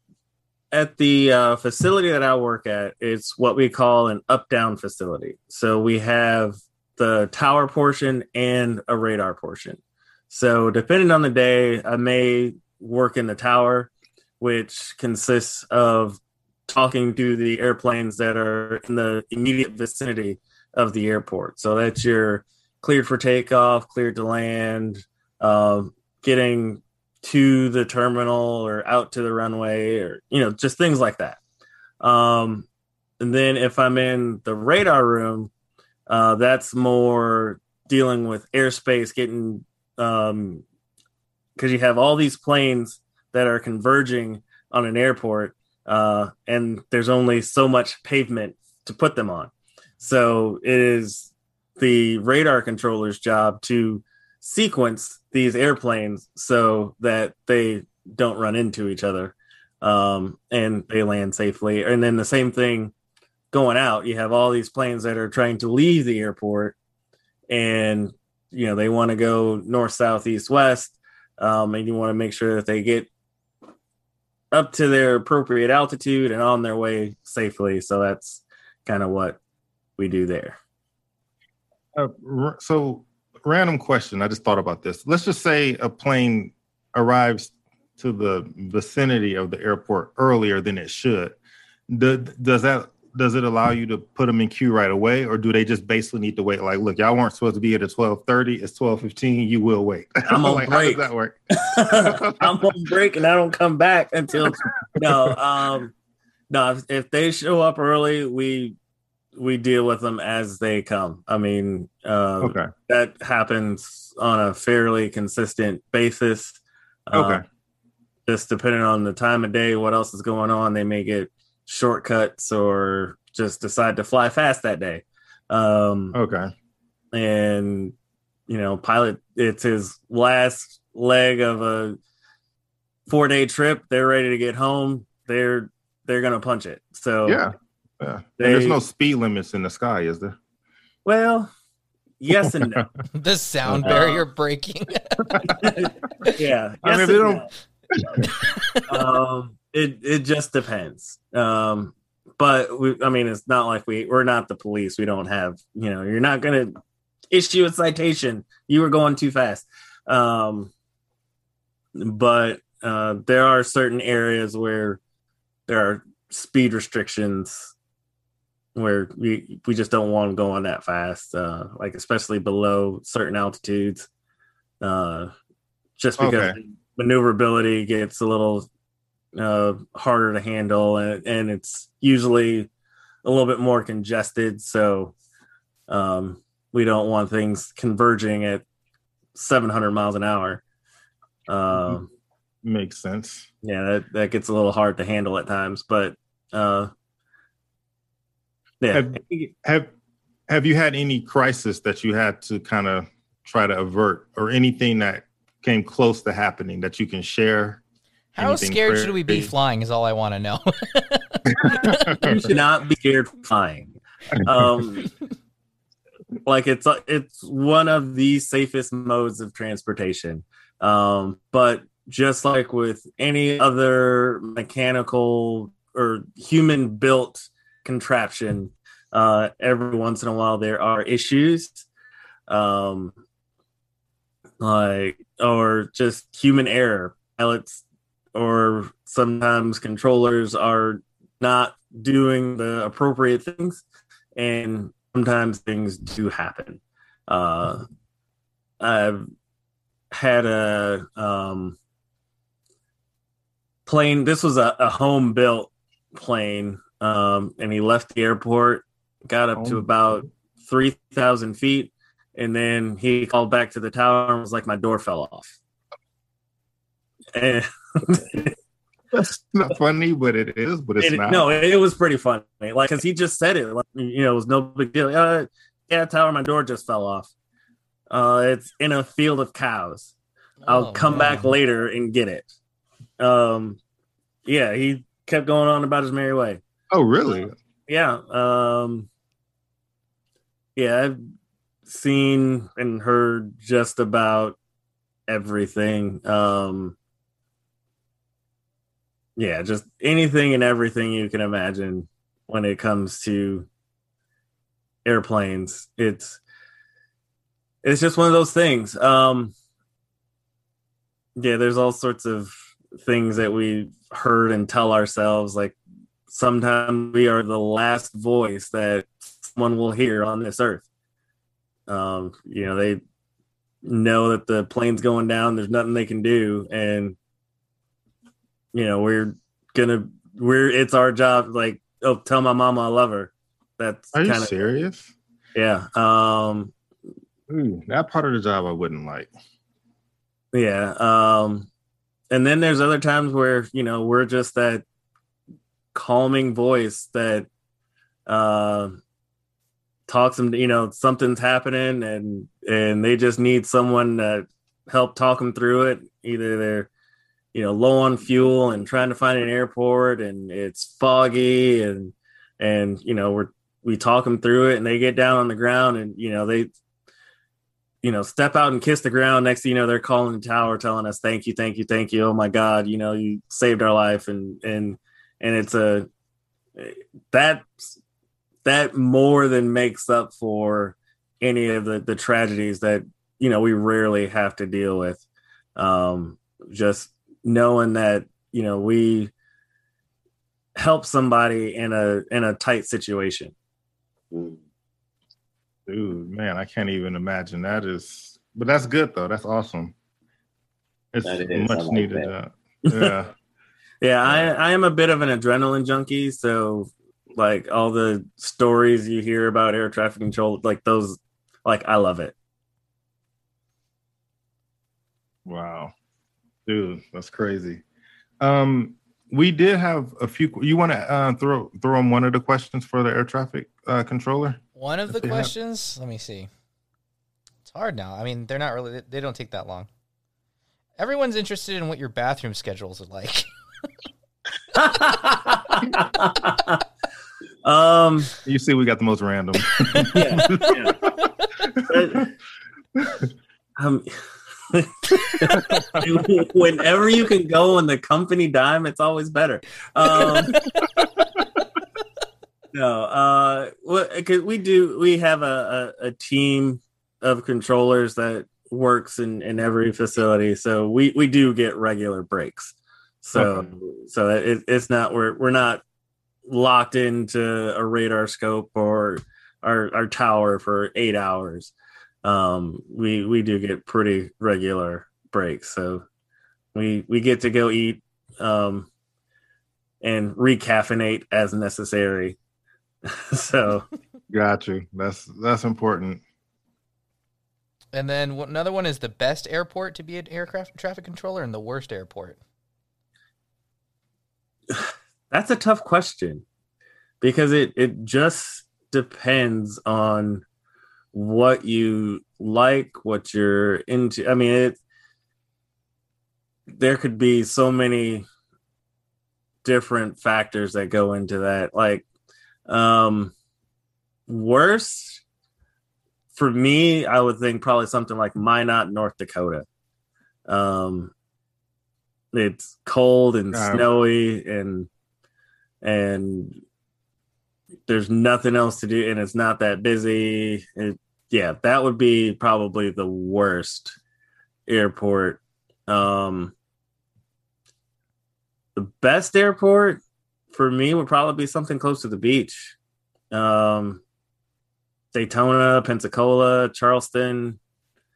Speaker 2: at the uh, facility that I work at, it's what we call an up down facility. So we have the tower portion and a radar portion. So depending on the day, I may work in the tower, which consists of talking to the airplanes that are in the immediate vicinity of the airport. So that's your cleared for takeoff, cleared to land, uh, getting to the terminal or out to the runway, or you know, just things like that. Um, and then if I'm in the radar room, uh, that's more dealing with airspace, getting um, because you have all these planes that are converging on an airport, uh, and there's only so much pavement to put them on. So it is the radar controller's job to sequence these airplanes so that they don't run into each other um, and they land safely. And then the same thing going out. You have all these planes that are trying to leave the airport, and you know they want to go north, south, east, west, um, and you want to make sure that they get up to their appropriate altitude and on their way safely. So that's kind of what we do there.
Speaker 4: Uh, so, random question. I just thought about this. Let's just say a plane arrives to the vicinity of the airport earlier than it should. does that does it allow you to put them in queue right away, or do they just basically need to wait? Like, look, y'all weren't supposed to be at twelve thirty. It's twelve fifteen. You will wait.
Speaker 2: I'm on
Speaker 4: like,
Speaker 2: break.
Speaker 4: How does that work?
Speaker 2: I'm on break and I don't come back until no. Um, no, if, if they show up early, we we deal with them as they come. I mean, uh,
Speaker 4: Okay.
Speaker 2: that happens on a fairly consistent basis. Uh,
Speaker 4: Okay.
Speaker 2: just depending on the time of day, what else is going on, they may get shortcuts or just decide to fly fast that day. Um,
Speaker 4: Okay.
Speaker 2: and you know, pilot, it's his last leg of a four day trip. They're ready to get home. They're they're gonna punch it. So
Speaker 4: Yeah. Yeah.
Speaker 2: They-
Speaker 4: there's no speed limits in the sky, is there?
Speaker 2: well, yes and no.
Speaker 1: the sound
Speaker 2: Uh,
Speaker 1: barrier breaking.
Speaker 2: yeah,
Speaker 4: I
Speaker 2: yes
Speaker 4: mean, they
Speaker 2: and no. um, it it just depends. Um, but we, I mean, it's not like we we're not the police. We don't have you know. You're not gonna issue a citation. You were going too fast. Um, but uh, there are certain areas where there are speed restrictions where we we just don't want them going that fast. Uh, like especially below certain altitudes. Uh, just because
Speaker 4: Okay.
Speaker 2: maneuverability gets a little uh, harder to handle, and, and it's usually a little bit more congested. So um, we don't want things converging at 700 miles an hour. Um,
Speaker 4: Makes sense.
Speaker 2: yeah, that, that gets a little hard to handle at times, but uh, yeah,
Speaker 4: Have, have have you had any crisis that you had to kind of try to avert, or anything that came close to happening that you can share?
Speaker 1: How
Speaker 4: Anything
Speaker 1: scared should we be
Speaker 4: crazy?
Speaker 1: flying? Is all I want to know.
Speaker 2: you should not be scared flying. Um, like it's it's one of the safest modes of transportation. Um, but just like with any other mechanical or human built contraption, uh, every once in a while there are issues. Um, like or just human error. Pilots or sometimes controllers are not doing the appropriate things and sometimes things do happen uh i've had a um plane this was a, a home built plane um and he left the airport got up to about 3000 feet and then he called back to the tower and was like my door fell off and
Speaker 4: That's not funny, but it is. But it's
Speaker 2: it,
Speaker 4: not.
Speaker 2: no, it, it was pretty funny. Like, cause he just said it. Like, you know, it was no big deal. Uh, yeah, tower, my door just fell off. Uh, it's in a field of cows. I'll
Speaker 1: Oh,
Speaker 2: come back later and get it. Um, yeah, he kept going on about his merry way.
Speaker 4: Oh, really?
Speaker 2: Yeah. Um, yeah, I've seen and heard just about everything. Um, yeah, just anything and everything you can imagine when it comes to airplanes. It's it's just one of those things. Um, yeah, there's all sorts of things that we heard and tell ourselves. Like sometimes we are the last voice that someone will hear on this earth. Um, you know, they know that the plane's going down. There's nothing they can do, and you know we're gonna we're it's our job. Like, oh, tell my mama I love her. That's
Speaker 4: Are you
Speaker 2: kind of
Speaker 4: serious?
Speaker 2: yeah. Um,
Speaker 4: Ooh, that part of the job I wouldn't like.
Speaker 2: Yeah. Um, and then there's other times where, you know, we're just that calming voice that uh, talks them, you know, something's happening and, and they just need someone to help talk them through it. Either they're, you know, low on fuel and trying to find an airport and it's foggy and, and, you know, we're, we talk them through it and they get down on the ground and, you know, they, you know, step out and kiss the ground. Next thing you know, they're calling the tower, telling us, "Thank you, thank you, thank you. Oh my God, you know, you saved our life." And and and it's a that that more than makes up for any of the the tragedies that you know we rarely have to deal with. Um, just knowing that you know we help somebody in a in a tight situation.
Speaker 4: Dude, man, I can't even imagine. That is, but that's good though. That's awesome. It's
Speaker 3: That is.
Speaker 4: Much
Speaker 3: like
Speaker 4: needed.
Speaker 3: that.
Speaker 4: Uh, yeah.
Speaker 2: Yeah, I I am a bit of an adrenaline junkie, so like all the stories you hear about air traffic control, like those, like I love it.
Speaker 4: Wow, dude, that's crazy. Um, we did have a few. You want to uh, throw throw in one of the questions for the air traffic uh, controller?
Speaker 1: One of the
Speaker 4: If they have-
Speaker 1: questions, let me see. It's hard now. I mean, they're not really, they don't take that long. Everyone's interested in what your bathroom schedules are like.
Speaker 2: um,
Speaker 4: You see, we got the most random.
Speaker 2: yeah, yeah. um, whenever you can go on the company dime, it's always better. Um, no, uh, because we do, we have a, a, a team of controllers that works in, in every facility, so we, we do get regular breaks. So,
Speaker 4: Okay.
Speaker 2: so it, it's not we're we're not locked into a radar scope or our our tower for eight hours. Um, we we do get pretty regular breaks, so we we get to go eat um, and recaffeinate as necessary. so
Speaker 4: got you. That's that's important.
Speaker 1: and then another one is the best airport to be an aircraft traffic controller and the worst airport.
Speaker 2: That's a tough question because it it just depends on what you like, what you're into. I mean, it there could be so many different factors that go into that. Like, um, worst for me, I would think probably something like Minot, North Dakota. Um, it's cold and
Speaker 4: Uh,
Speaker 2: snowy and and there's nothing else to do and it's not that busy it, yeah that would be probably the worst airport um the best airport for me would probably be something close to the beach um daytona pensacola charleston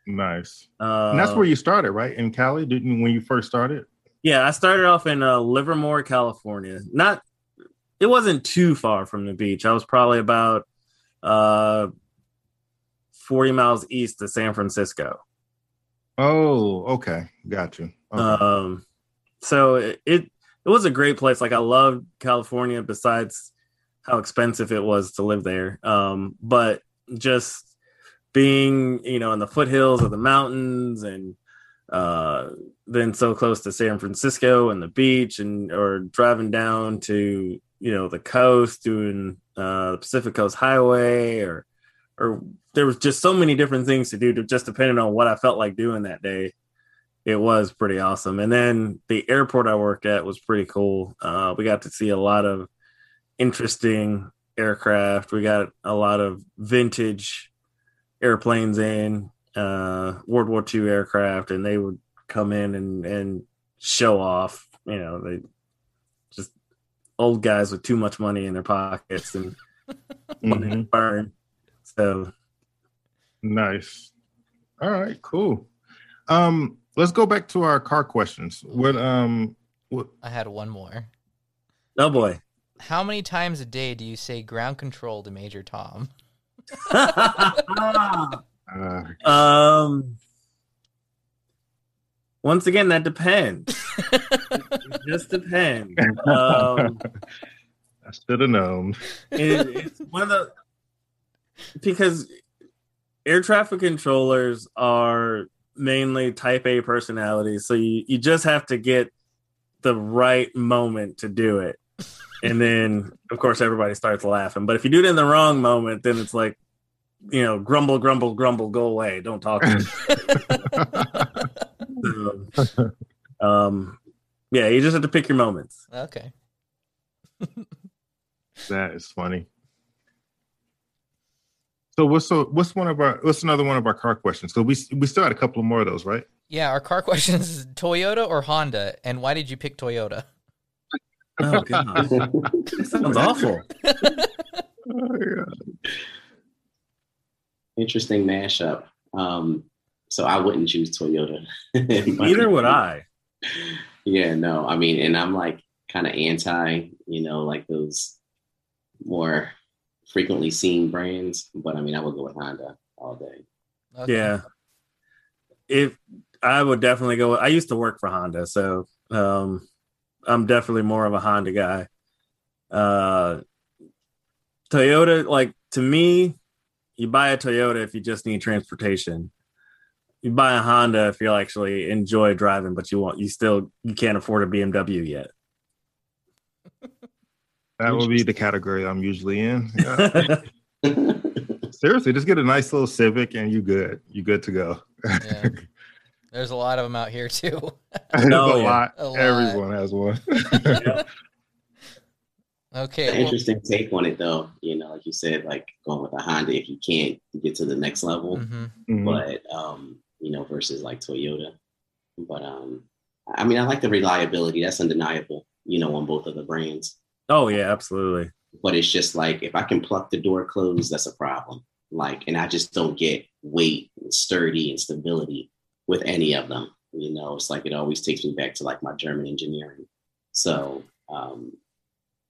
Speaker 4: Nice.
Speaker 2: uh,
Speaker 4: And that's where you started, right? In Cali, didn't when you first started?
Speaker 2: Yeah, I started off in uh, Livermore, California. Not, it wasn't too far from the beach. I was probably about uh, forty miles east of San Francisco.
Speaker 4: Oh, okay. Got you. Okay.
Speaker 2: Um, so it, it it was a great place. Like I loved California. Besides how expensive it was to live there, um, but just being you know in the foothills of the mountains and uh, then so close to San Francisco and the beach, and or driving down to you know the coast, doing uh, the Pacific Coast Highway, or or there was just so many different things to do, to just depending on what I felt like doing that day. It was pretty awesome, and then the airport I worked at was pretty cool. Uh, we got to see a lot of interesting aircraft. We got a lot of vintage airplanes in uh World War II aircraft and they would come in and and show off, you know, they just old guys with too much money in their pockets and
Speaker 4: Mhm.
Speaker 2: burn. So
Speaker 4: Nice. All right, cool. Um, let's go back to our car questions. What um what
Speaker 1: I had one more.
Speaker 2: oh boy.
Speaker 1: How many times a day do you say ground control to Major Tom?
Speaker 4: uh
Speaker 2: um once again that depends. it just depends. Um
Speaker 4: I should have known.
Speaker 2: it, it's one of the because air traffic controllers are mainly type A personalities, so you, you just have to get the right moment to do it. And then of course everybody starts laughing. But if you do it in the wrong moment, then it's like, you know, grumble, grumble, grumble, go away. Don't talk to me. So, um yeah, you just have to pick your moments.
Speaker 1: Okay.
Speaker 4: That is funny. So what's so what's one of our what's another one of our car questions? So we we still had a couple more of those, right?
Speaker 1: Yeah, our car questions is Toyota or Honda, and why did you pick Toyota?
Speaker 2: Oh god, sounds awful.
Speaker 4: Oh,
Speaker 3: Interesting mashup. Um, so I wouldn't choose Toyota.
Speaker 2: Neither would I.
Speaker 3: Yeah, no. I mean, and I'm like kind of anti, you know, like those more frequently seen brands. But I mean, I would go with Honda all day.
Speaker 1: Okay.
Speaker 2: Yeah. If I would definitely go, I used to work for Honda, so um, I'm definitely more of a Honda guy. Uh, Toyota, like to me, you buy a Toyota if you just need transportation. You buy a Honda if you actually enjoy driving, but you want you still you can't afford a BMW yet.
Speaker 4: That would be the category I'm usually in. Yeah. Seriously, just get a nice little Civic and you good. You good to go.
Speaker 1: Yeah. There's a lot of them out here too.
Speaker 4: There's
Speaker 2: Oh,
Speaker 4: a,
Speaker 2: yeah.
Speaker 4: lot.
Speaker 1: A lot.
Speaker 4: Everyone has one.
Speaker 1: Okay. Well-
Speaker 3: interesting take on it, though. You know, like you said, like going with a Honda if you can't get to the next level.
Speaker 1: Mhm.
Speaker 4: Mhm.
Speaker 3: but um, you know, versus like Toyota. But um, I mean, I like the reliability. That's undeniable. You know, on both of the brands.
Speaker 2: Oh yeah, absolutely.
Speaker 3: But it's just like if I can pluck the door closed, that's a problem. Like, and I just don't get weight, and sturdy, and stability with any of them. You know, it's like it always takes me back to like my German engineering. So, um,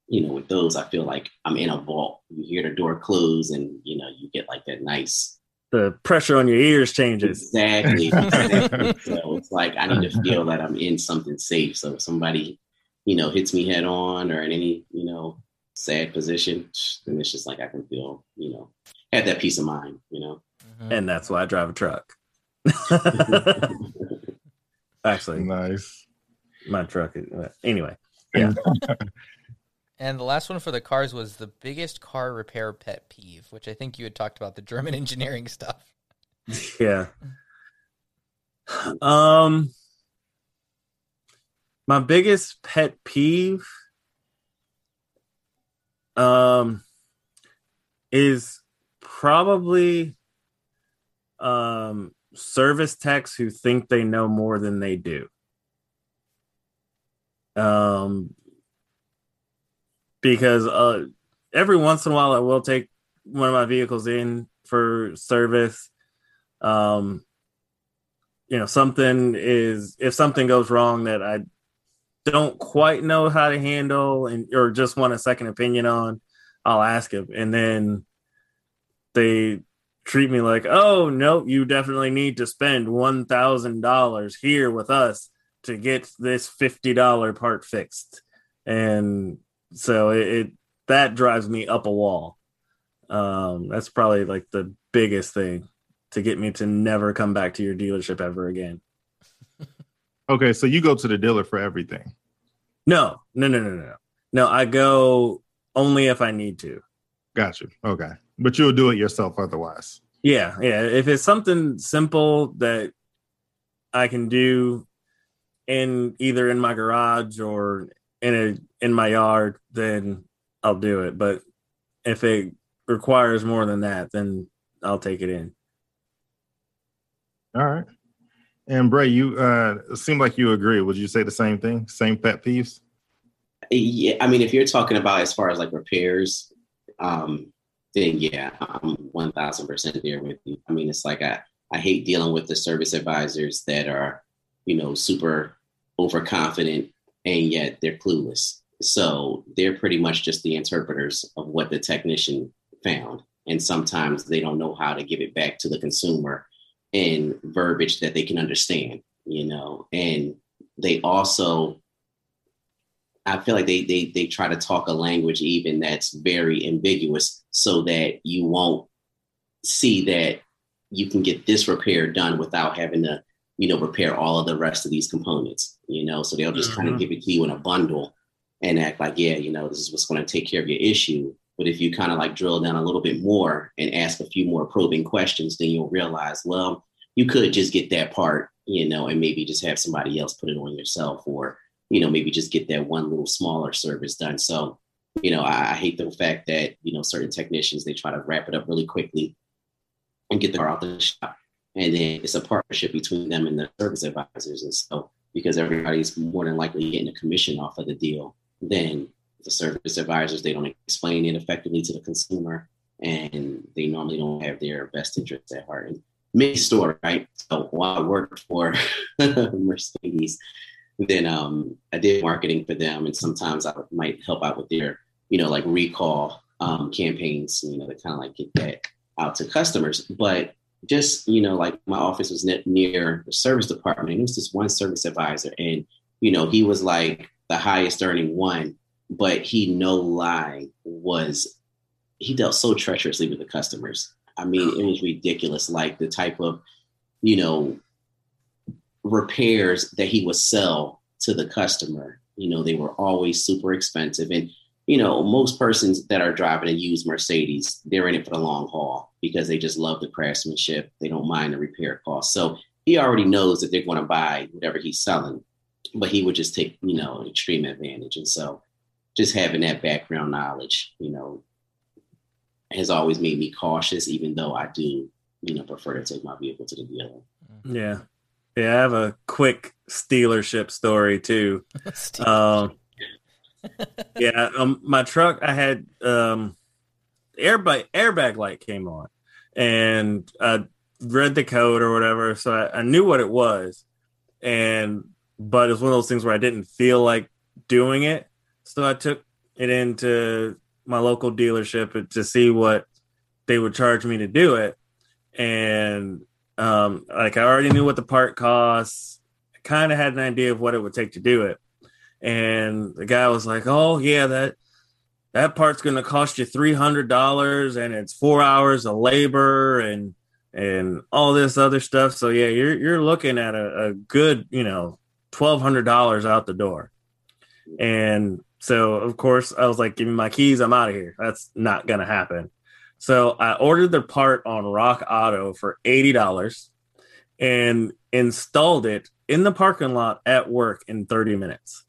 Speaker 3: you know, with those, I feel like I'm in a vault. You hear the door close, and you know, you get like that nice
Speaker 2: The pressure on your ears changes.
Speaker 3: Exactly. exactly. so it's like I need to feel that I'm in something safe. So if somebody, you know, hits me head on or in any, you know, sad position, then it's just like I can feel, you know, have that peace of mind, you know.
Speaker 1: Mhm.
Speaker 2: and that's why I drive a truck. Actually,
Speaker 4: nice.
Speaker 2: my truck is uh, anyway.
Speaker 1: And the last one for the cars was the biggest car repair pet peeve, which I think you had talked about the German engineering stuff.
Speaker 2: Yeah. Um my biggest pet peeve um is probably um service techs who think they know more than they do. Um because uh every once in a while I will take one of my vehicles in for service. Um you know something is if something goes wrong that i don't quite know how to handle and or just want a second opinion on i'll ask him and then they treat me like oh no you definitely need to spend $1000 here with us to get this $50 part fixed. And so it, it that drives me up a wall um that's probably like the biggest thing to get me to never come back to your dealership ever again.
Speaker 4: Okay, so you go to the dealer for everything.
Speaker 2: No, no, no, no, no, no. I go only if I need to.
Speaker 4: Gotcha. Okay. But you'll do it yourself otherwise.
Speaker 2: Yeah, yeah. If it's something simple that I can do in either in my garage or in a in my yard, then I'll do it. But if it requires more than that, then I'll take it in.
Speaker 4: All right. And Bray, you uh it seemed like you agree. Would you say the same thing? Same pet peeves?
Speaker 3: Yeah, I mean, if you're talking about as far as like repairs, um, then yeah, I'm one thousand percent there with you. I mean, it's like I I hate dealing with the service advisors that are, you know, super overconfident and yet they're clueless. So they're pretty much just the interpreters of what the technician found, and sometimes they don't know how to give it back to the consumer in verbiage that they can understand. You know, and they also I feel like they they they try to talk a language even that's very ambiguous so that you won't see that you can get this repair done without having to, you know, repair all of the rest of these components, you know. So they'll just kind
Speaker 2: Mhm.
Speaker 3: of give it to you in a bundle and act like, yeah, you know, this is what's going to take care of your issue. But if you kind of like drill down a little bit more and ask a few more probing questions, then you'll realize, well, you could just get that part, you know, and maybe just have somebody else put it on yourself or you know, maybe just get that one little smaller service done. So, you know, I, I hate the fact that, you know, certain technicians, they try to wrap it up really quickly and get the car out the shop. And then it's a partnership between them and the service advisors. And so, because everybody's more than likely getting a commission off of the deal, then the service advisors they don't explain it effectively to the consumer, and they normally don't have their best interests at heart. And mini store, right? So while I worked for Mercedes, then um, I did marketing for them, and sometimes I might help out with their, you know, like recall um, campaigns, you know, to kind of like get that out to customers. But just you know, like my office was near the service department, and it was this one service advisor, and you know, he was like the highest earning one, but he no lie was he dealt so treacherously with the customers. I mean, it was ridiculous. Like the type of, you know, repairs that he would sell to the customer. You know, they were always super expensive. And, you know, most persons that are driving a used Mercedes, they're in it for the long haul because they just love the craftsmanship. They don't mind the repair cost. So he already knows that they're going to buy whatever he's selling, but he would just take, you know, extreme advantage. And so just having that background knowledge, you know, has always made me cautious, even though I do, you know, prefer to take my vehicle to the dealer.
Speaker 2: Yeah. Yeah, I have a quick stealership story too. um, yeah, um, my truck, I had um, airbag airbag light came on, and I read the code or whatever, so I, I knew what it was, and but it's one of those things where I didn't feel like doing it, so I took it into my local dealership to see what they would charge me to do it. And um, like I already knew what the part costs, kind of had an idea of what it would take to do it. And the guy was like, "Oh yeah, that that part's going to cost you three hundred dollars, and it's four hours of labor and and all this other stuff. So yeah, you're you're looking at a, a good, you know, twelve hundred dollars out the door." And so of course I was like, give me my keys, I'm out of here. That's not gonna happen. So I ordered the part on RockAuto for eighty dollars and installed it in the parking lot at work in 30 minutes.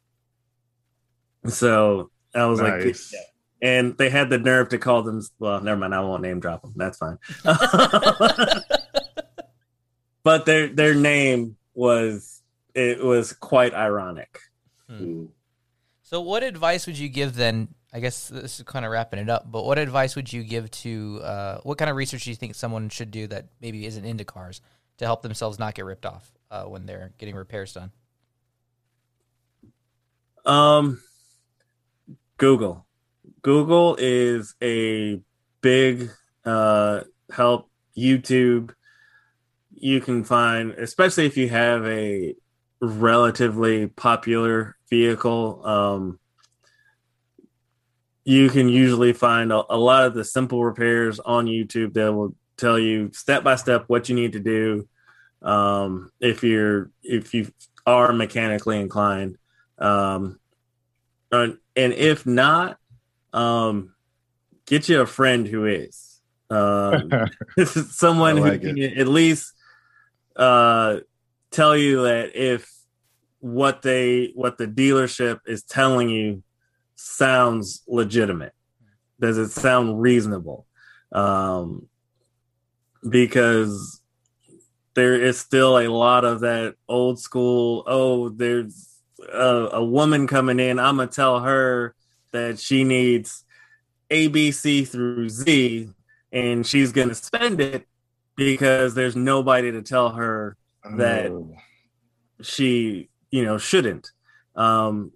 Speaker 2: So I was nice. like, and they had the nerve to call them. Well, never mind. I won't name drop them. That's fine. but their their name was it was quite ironic. Hmm.
Speaker 1: So, what advice would you give then? I guess this is kind of wrapping it up, but what advice would you give to uh, what kind of research do you think someone should do that maybe isn't into cars to help themselves not get ripped off uh, when they're getting repairs done?
Speaker 2: Um, Google. Google is a big uh, help. YouTube, you can find, especially if you have a relatively popular vehicle. Um, you can usually find a, a, lot of the simple repairs on YouTube that will tell you step by step what you need to do um, if you're if you are mechanically inclined. Um, and, and if not, um, get you a friend who is um, someone like who can it. at least uh, tell you that if what they what the dealership is telling you sounds legitimate does it sound reasonable? Um because there is still a lot of that old school oh there's a, a woman coming in i'm gonna tell her that she needs a b c through z and she's gonna spend it because there's nobody to tell her that oh. she you know shouldn't. Um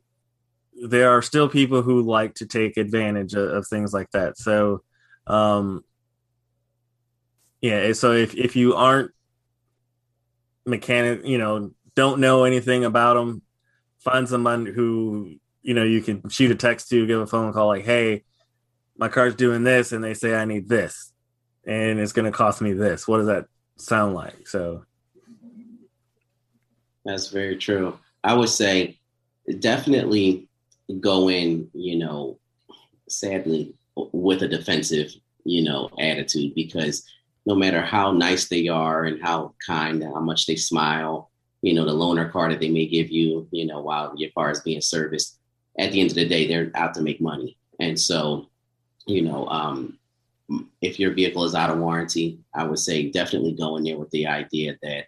Speaker 2: there are still people who like to take advantage of, of things like that. So um yeah so if if you aren't mechanic you know don't know anything about them find someone who you know you can shoot a text to give a phone call like hey my car's doing this and they say i need this and it's going to cost me this. What does that sound like? So
Speaker 3: that's very true. I would say definitely go in, you know, sadly, with a defensive, you know, attitude because no matter how nice they are and how kind and how much they smile, you know, the loaner car that they may give you, you know, while your car is being serviced, at the end of the day, they're out to make money. And so, you know, um, if your vehicle is out of warranty, I would say definitely go in there with the idea that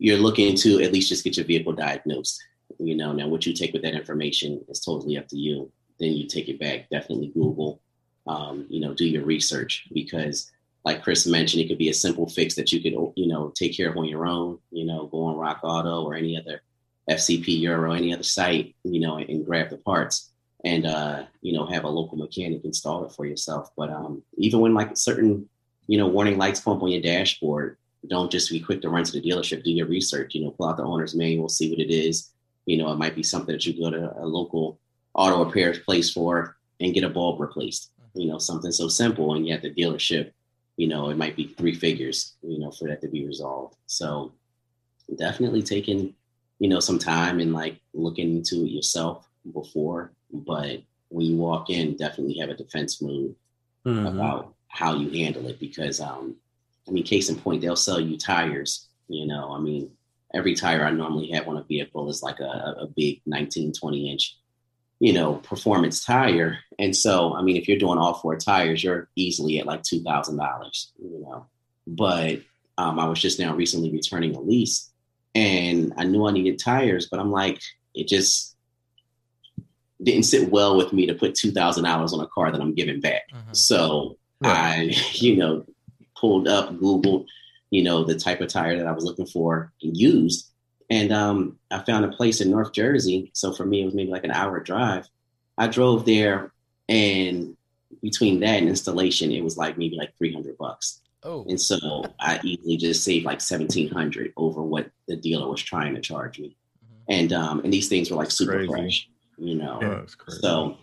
Speaker 3: you're looking to at least just get your vehicle diagnosed. You know, now what you take with that information is totally up to you. Then you take it back. Definitely Google. Um, you know, do your research because, like Chris mentioned, it could be a simple fix that you could, you know, take care of on your own. You know, go on RockAuto or any other FCP Euro, any other site, you know, and, and grab the parts and uh, you know have a local mechanic install it for yourself. But um, even when like certain you know warning lights come up on your dashboard, don't just be quick to run to the dealership. Do your research. You know, pull out the owner's manual, see what it is. You know, it might be something that you go to a local auto repair place for and get a bulb replaced. You know, something so simple, and yet the dealership, you know, it might be three figures. You know, for that to be resolved. So definitely taking you know some time and like looking into it yourself before but when you walk in, definitely have a defense move mm-hmm. about how you handle it because um, I mean, case in point, they'll sell you tires. You know, I mean, every tire I normally have on a vehicle is like a, a big 19, 20 inch, you know, performance tire. And so, I mean, if you're doing all four tires, you're easily at like two thousand dollars. You know, but um, I was just now recently returning a lease, and I knew I needed tires, but I'm like, it just didn't sit well with me to put two thousand dollars on a car that I'm giving back. Mm-hmm. So right. I, you know, pulled up, Googled, you know, the type of tire that I was looking for and used. And um, I found a place in North Jersey. So for me, it was maybe like an hour drive. I drove there, and between that and installation, it was like maybe like three hundred bucks. Oh. And so I easily just saved like seventeen hundred over what the dealer was trying to charge me. Mm-hmm. And um, and these things were like super Crazy. fresh you know. Yeah, so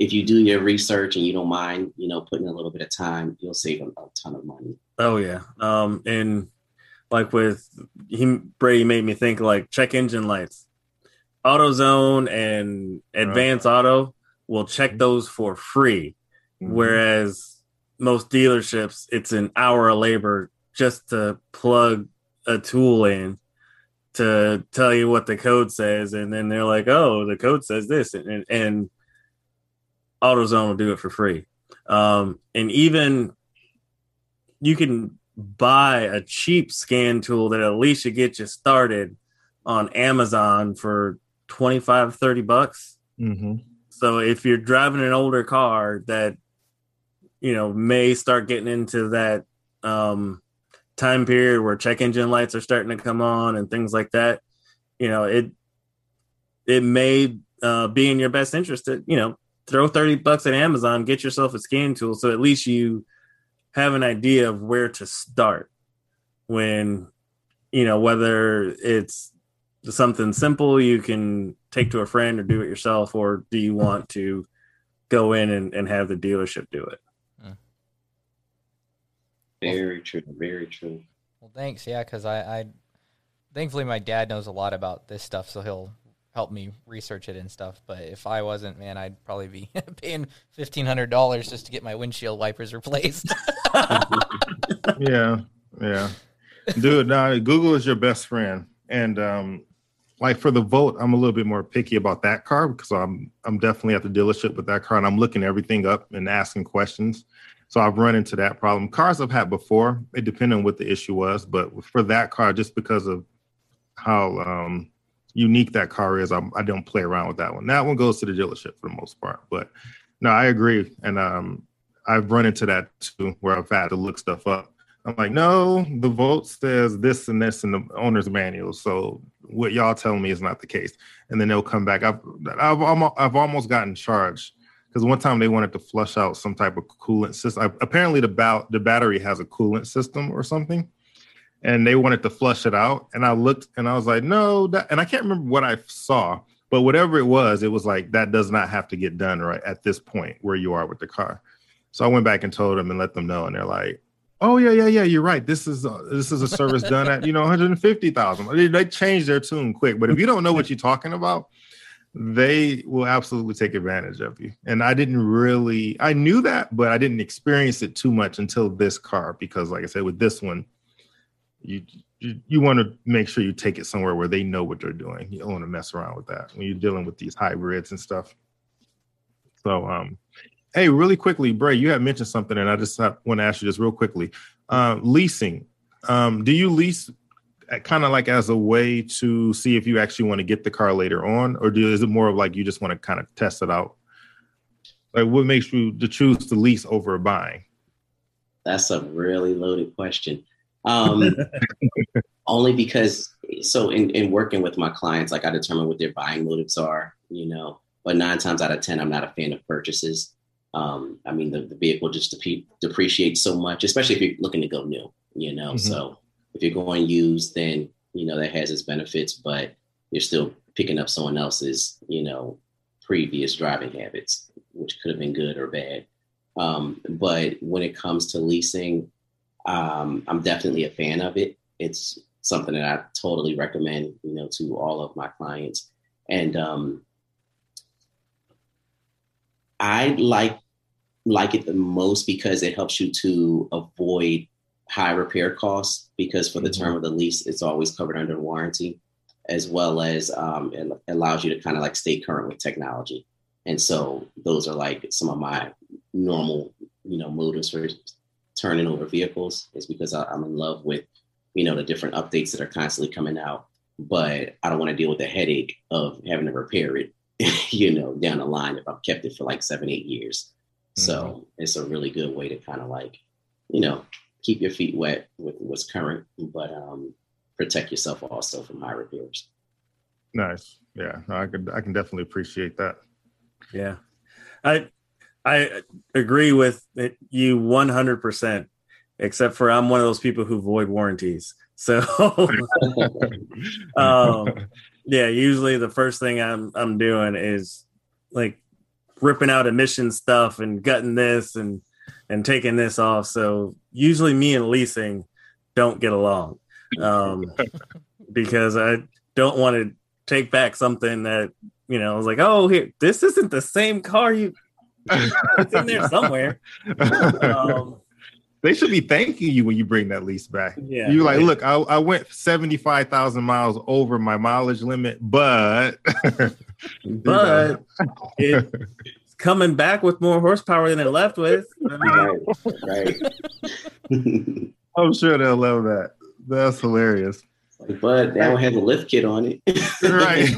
Speaker 3: if you do your research and you don't mind, you know, putting a little bit of time, you'll save a, a ton of money.
Speaker 2: Oh yeah. Um and like with he Brady made me think like check engine lights. AutoZone and Advance right. Auto will check those for free. Mm-hmm. Whereas most dealerships it's an hour of labor just to plug a tool in to tell you what the code says, and then they're like, "Oh, the code says this," and and AutoZone will do it for free. Um, and even you can buy a cheap scan tool that at least should get you started on Amazon for 25, 30 bucks. Mm-hmm. So if you're driving an older car that, you know, may start getting into that um, time period where check engine lights are starting to come on and things like that, you know, it it may uh, be in your best interest to, you know, throw 30 bucks at Amazon, get yourself a scan tool so at least you have an idea of where to start when you know whether it's something simple you can take to a friend or do it yourself or do you want to go in and, and have the dealership do it hmm.
Speaker 3: very true. Very true.
Speaker 1: Well, thanks. Yeah, because I, I, thankfully, my dad knows a lot about this stuff, so he'll help me research it and stuff. But if I wasn't, man, I'd probably be paying fifteen hundred dollars just to get my windshield wipers replaced.
Speaker 4: yeah, yeah, dude. Now Google is your best friend, and um, like for the Volt, I'm a little bit more picky about that car because I'm I'm definitely at the dealership with that car, and I'm looking everything up and asking questions. So I've run into that problem. Cars I've had before, it depended on what the issue was, but for that car, just because of how um, unique that car is, I'm, I do not play around with that one. That one goes to the dealership for the most part. But no, I agree, and um, I've run into that too, where I've had to look stuff up. I'm like, no, the Volt says this and this in the owner's manual. So what y'all telling me is not the case. And then they'll come back. I've I've almost, I've almost gotten charged because one time they wanted to flush out some type of coolant system. Apparently, the ba- the battery has a coolant system or something, and they wanted to flush it out. And I looked and I was like, no, that, and I can't remember what I saw, but whatever it was, it was like that does not have to get done right at this point where you are with the car. So I went back and told them and let them know, and they're like, "Oh yeah, yeah, yeah, you're right. This is a, this is a service done at you know 150,000." They, they changed their tune quick, but if you don't know what you're talking about, they will absolutely take advantage of you. And I didn't really, I knew that, but I didn't experience it too much until this car because, like I said, with this one, you you, you want to make sure you take it somewhere where they know what they're doing. You don't want to mess around with that when you're dealing with these hybrids and stuff. So, um, hey, really quickly, Bray, you had mentioned something, and I just want to ask you this real quickly. Uh, leasing. Um, do you lease kind of like as a way to see if you actually want to get the car later on, or do is it more of like you just want to kind of test it out? Like, what makes you to choose to lease over buying?
Speaker 3: That's a really loaded question. Um, only because, so in, in working with my clients, like I determine what their buying motives are, you know, but nine times out of 10, I'm not a fan of purchases. Um, I mean, the, the vehicle just dep- depreciates so much, especially if you're looking to go new, you know. Mm-hmm. So if you're going used, then, you know, that has its benefits, but you're still picking up someone else's, you know, previous driving habits, which could have been good or bad. Um, but when it comes to leasing, um, I'm definitely a fan of it. It's something that I totally recommend, you know, to all of my clients. And um, I like like it the most because it helps you to avoid high repair costs because for the mm-hmm. term of the lease, it's always covered under warranty, as well as um, it allows you to kind of like stay current with technology. And so those are like some of my normal, you know, motives for turning over vehicles is because I, I'm in love with, you know, the different updates that are constantly coming out. But I don't want to deal with the headache of having to repair it, you know, down the line if I've kept it for like seven, eight years. Mm-hmm. So it's a really good way to kind of like, you know, keep your feet wet with what's current, but um, protect yourself also from high repairs.
Speaker 4: Nice. Yeah, I could I can definitely appreciate that.
Speaker 2: Yeah. I I agree with you 100%, except for I'm one of those people who void warranties. So, um, yeah, usually the first thing I'm I'm doing is like ripping out emission stuff and gutting this and and taking this off. So usually me and leasing don't get along um, because I don't want to take back something that you know, I was like, oh, here, this isn't the same car you. It's in there somewhere.
Speaker 4: Um, they should be thanking you when you bring that lease back. Yeah, you like, right. look, I, I went seventy five thousand miles over my mileage limit, but
Speaker 2: but it's coming back with more horsepower than it left with. right, right.
Speaker 4: I'm sure they'll love that. That's hilarious.
Speaker 3: But that one has a lift kit on it. right.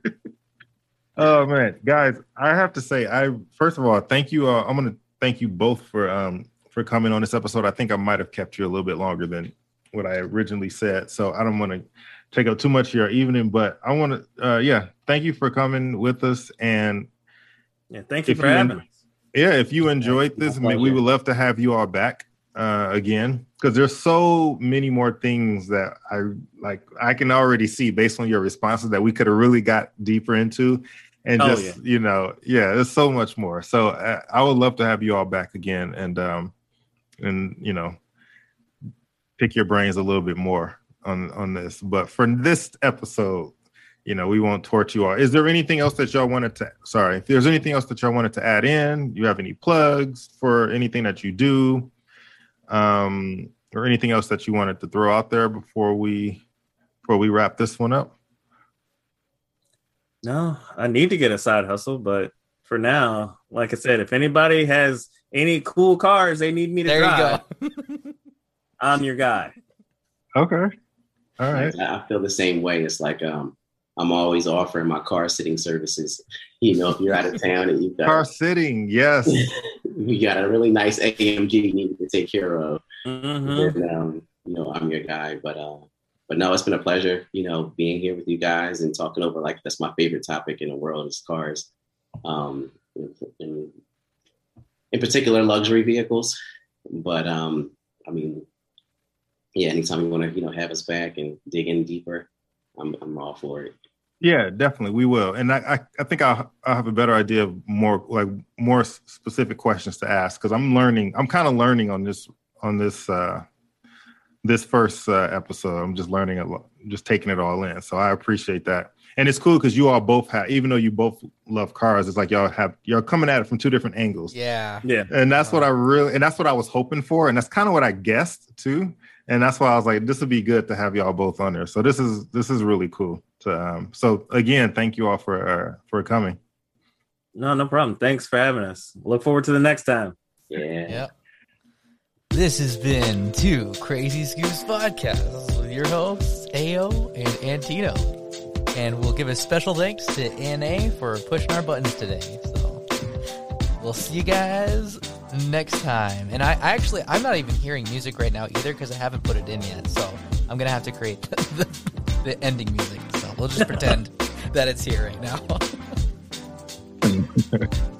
Speaker 4: Oh man, guys, I have to say, I first of all, thank you. Uh, I'm gonna thank you both for um for coming on this episode. I think I might have kept you a little bit longer than what I originally said, so I don't want to take up too much of your evening. But I want to, uh, yeah, thank you for coming with us, and
Speaker 2: yeah, thank you for having us.
Speaker 4: Yeah, if you enjoyed this, I we would love to have you all back uh, again because there's so many more things that I like. I can already see based on your responses that we could have really got deeper into, and oh, just yeah. you know, yeah, there's so much more. So I, uh, I would love to have you all back again, and um, and you know, pick your brains a little bit more on on this. But for this episode, you know, we won't torch you all. Is there anything else that y'all wanted to? Sorry, if there's anything else that y'all wanted to add in, you have any plugs for anything that you do? um, or anything else that you wanted to throw out there before we before we wrap this one up?
Speaker 2: No, I need to get a side hustle, but for now, like I said, if anybody has any cool cars they need me to there drive, you go. I'm your guy.
Speaker 4: Okay. All right.
Speaker 3: I feel the same way. It's like um I'm always offering my car sitting services. You know, if you're out of town and you've got
Speaker 4: car sitting, yes,
Speaker 3: you got a really nice AMG you need to take care of. Mm-hmm. And, um, you know, I'm your guy. But uh, but no, it's been a pleasure. You know, being here with you guys and talking over like that's my favorite topic in the world is cars. Um, in, in particular, luxury vehicles. But um, I mean, yeah, anytime you want to, you know, have us back and dig in deeper, I'm I'm all for it.
Speaker 4: Yeah, definitely, we will. And I, I, I think I'll, I'll, have a better idea of more like more specific questions to ask because I'm learning. I'm kind of learning on this on this uh, this first uh, episode. I'm just learning a lot, just taking it all in. So I appreciate that, and it's cool because you all both have, even though you both love cars, it's like y'all have y'all coming at it from two different angles.
Speaker 1: Yeah,
Speaker 2: yeah,
Speaker 4: and that's what I really, and that's what I was hoping for, and that's kind of what I guessed too and that's why I was like, this would be good to have y'all both on there. So this is this is really cool. To, um, so again, thank you all for uh, for coming.
Speaker 2: No, no problem. Thanks for having us. Look forward to the next time.
Speaker 3: Yeah.
Speaker 1: Yep. This has been two Crazy Scoops podcasts with your hosts Ao and Antino, and we'll give a special thanks to Na for pushing our buttons today. So we'll see you guys next time. And I, I actually I'm not even hearing music right now either because I haven't put it in yet. So I'm gonna have to create the, the ending music. So we'll just pretend that it's here right now.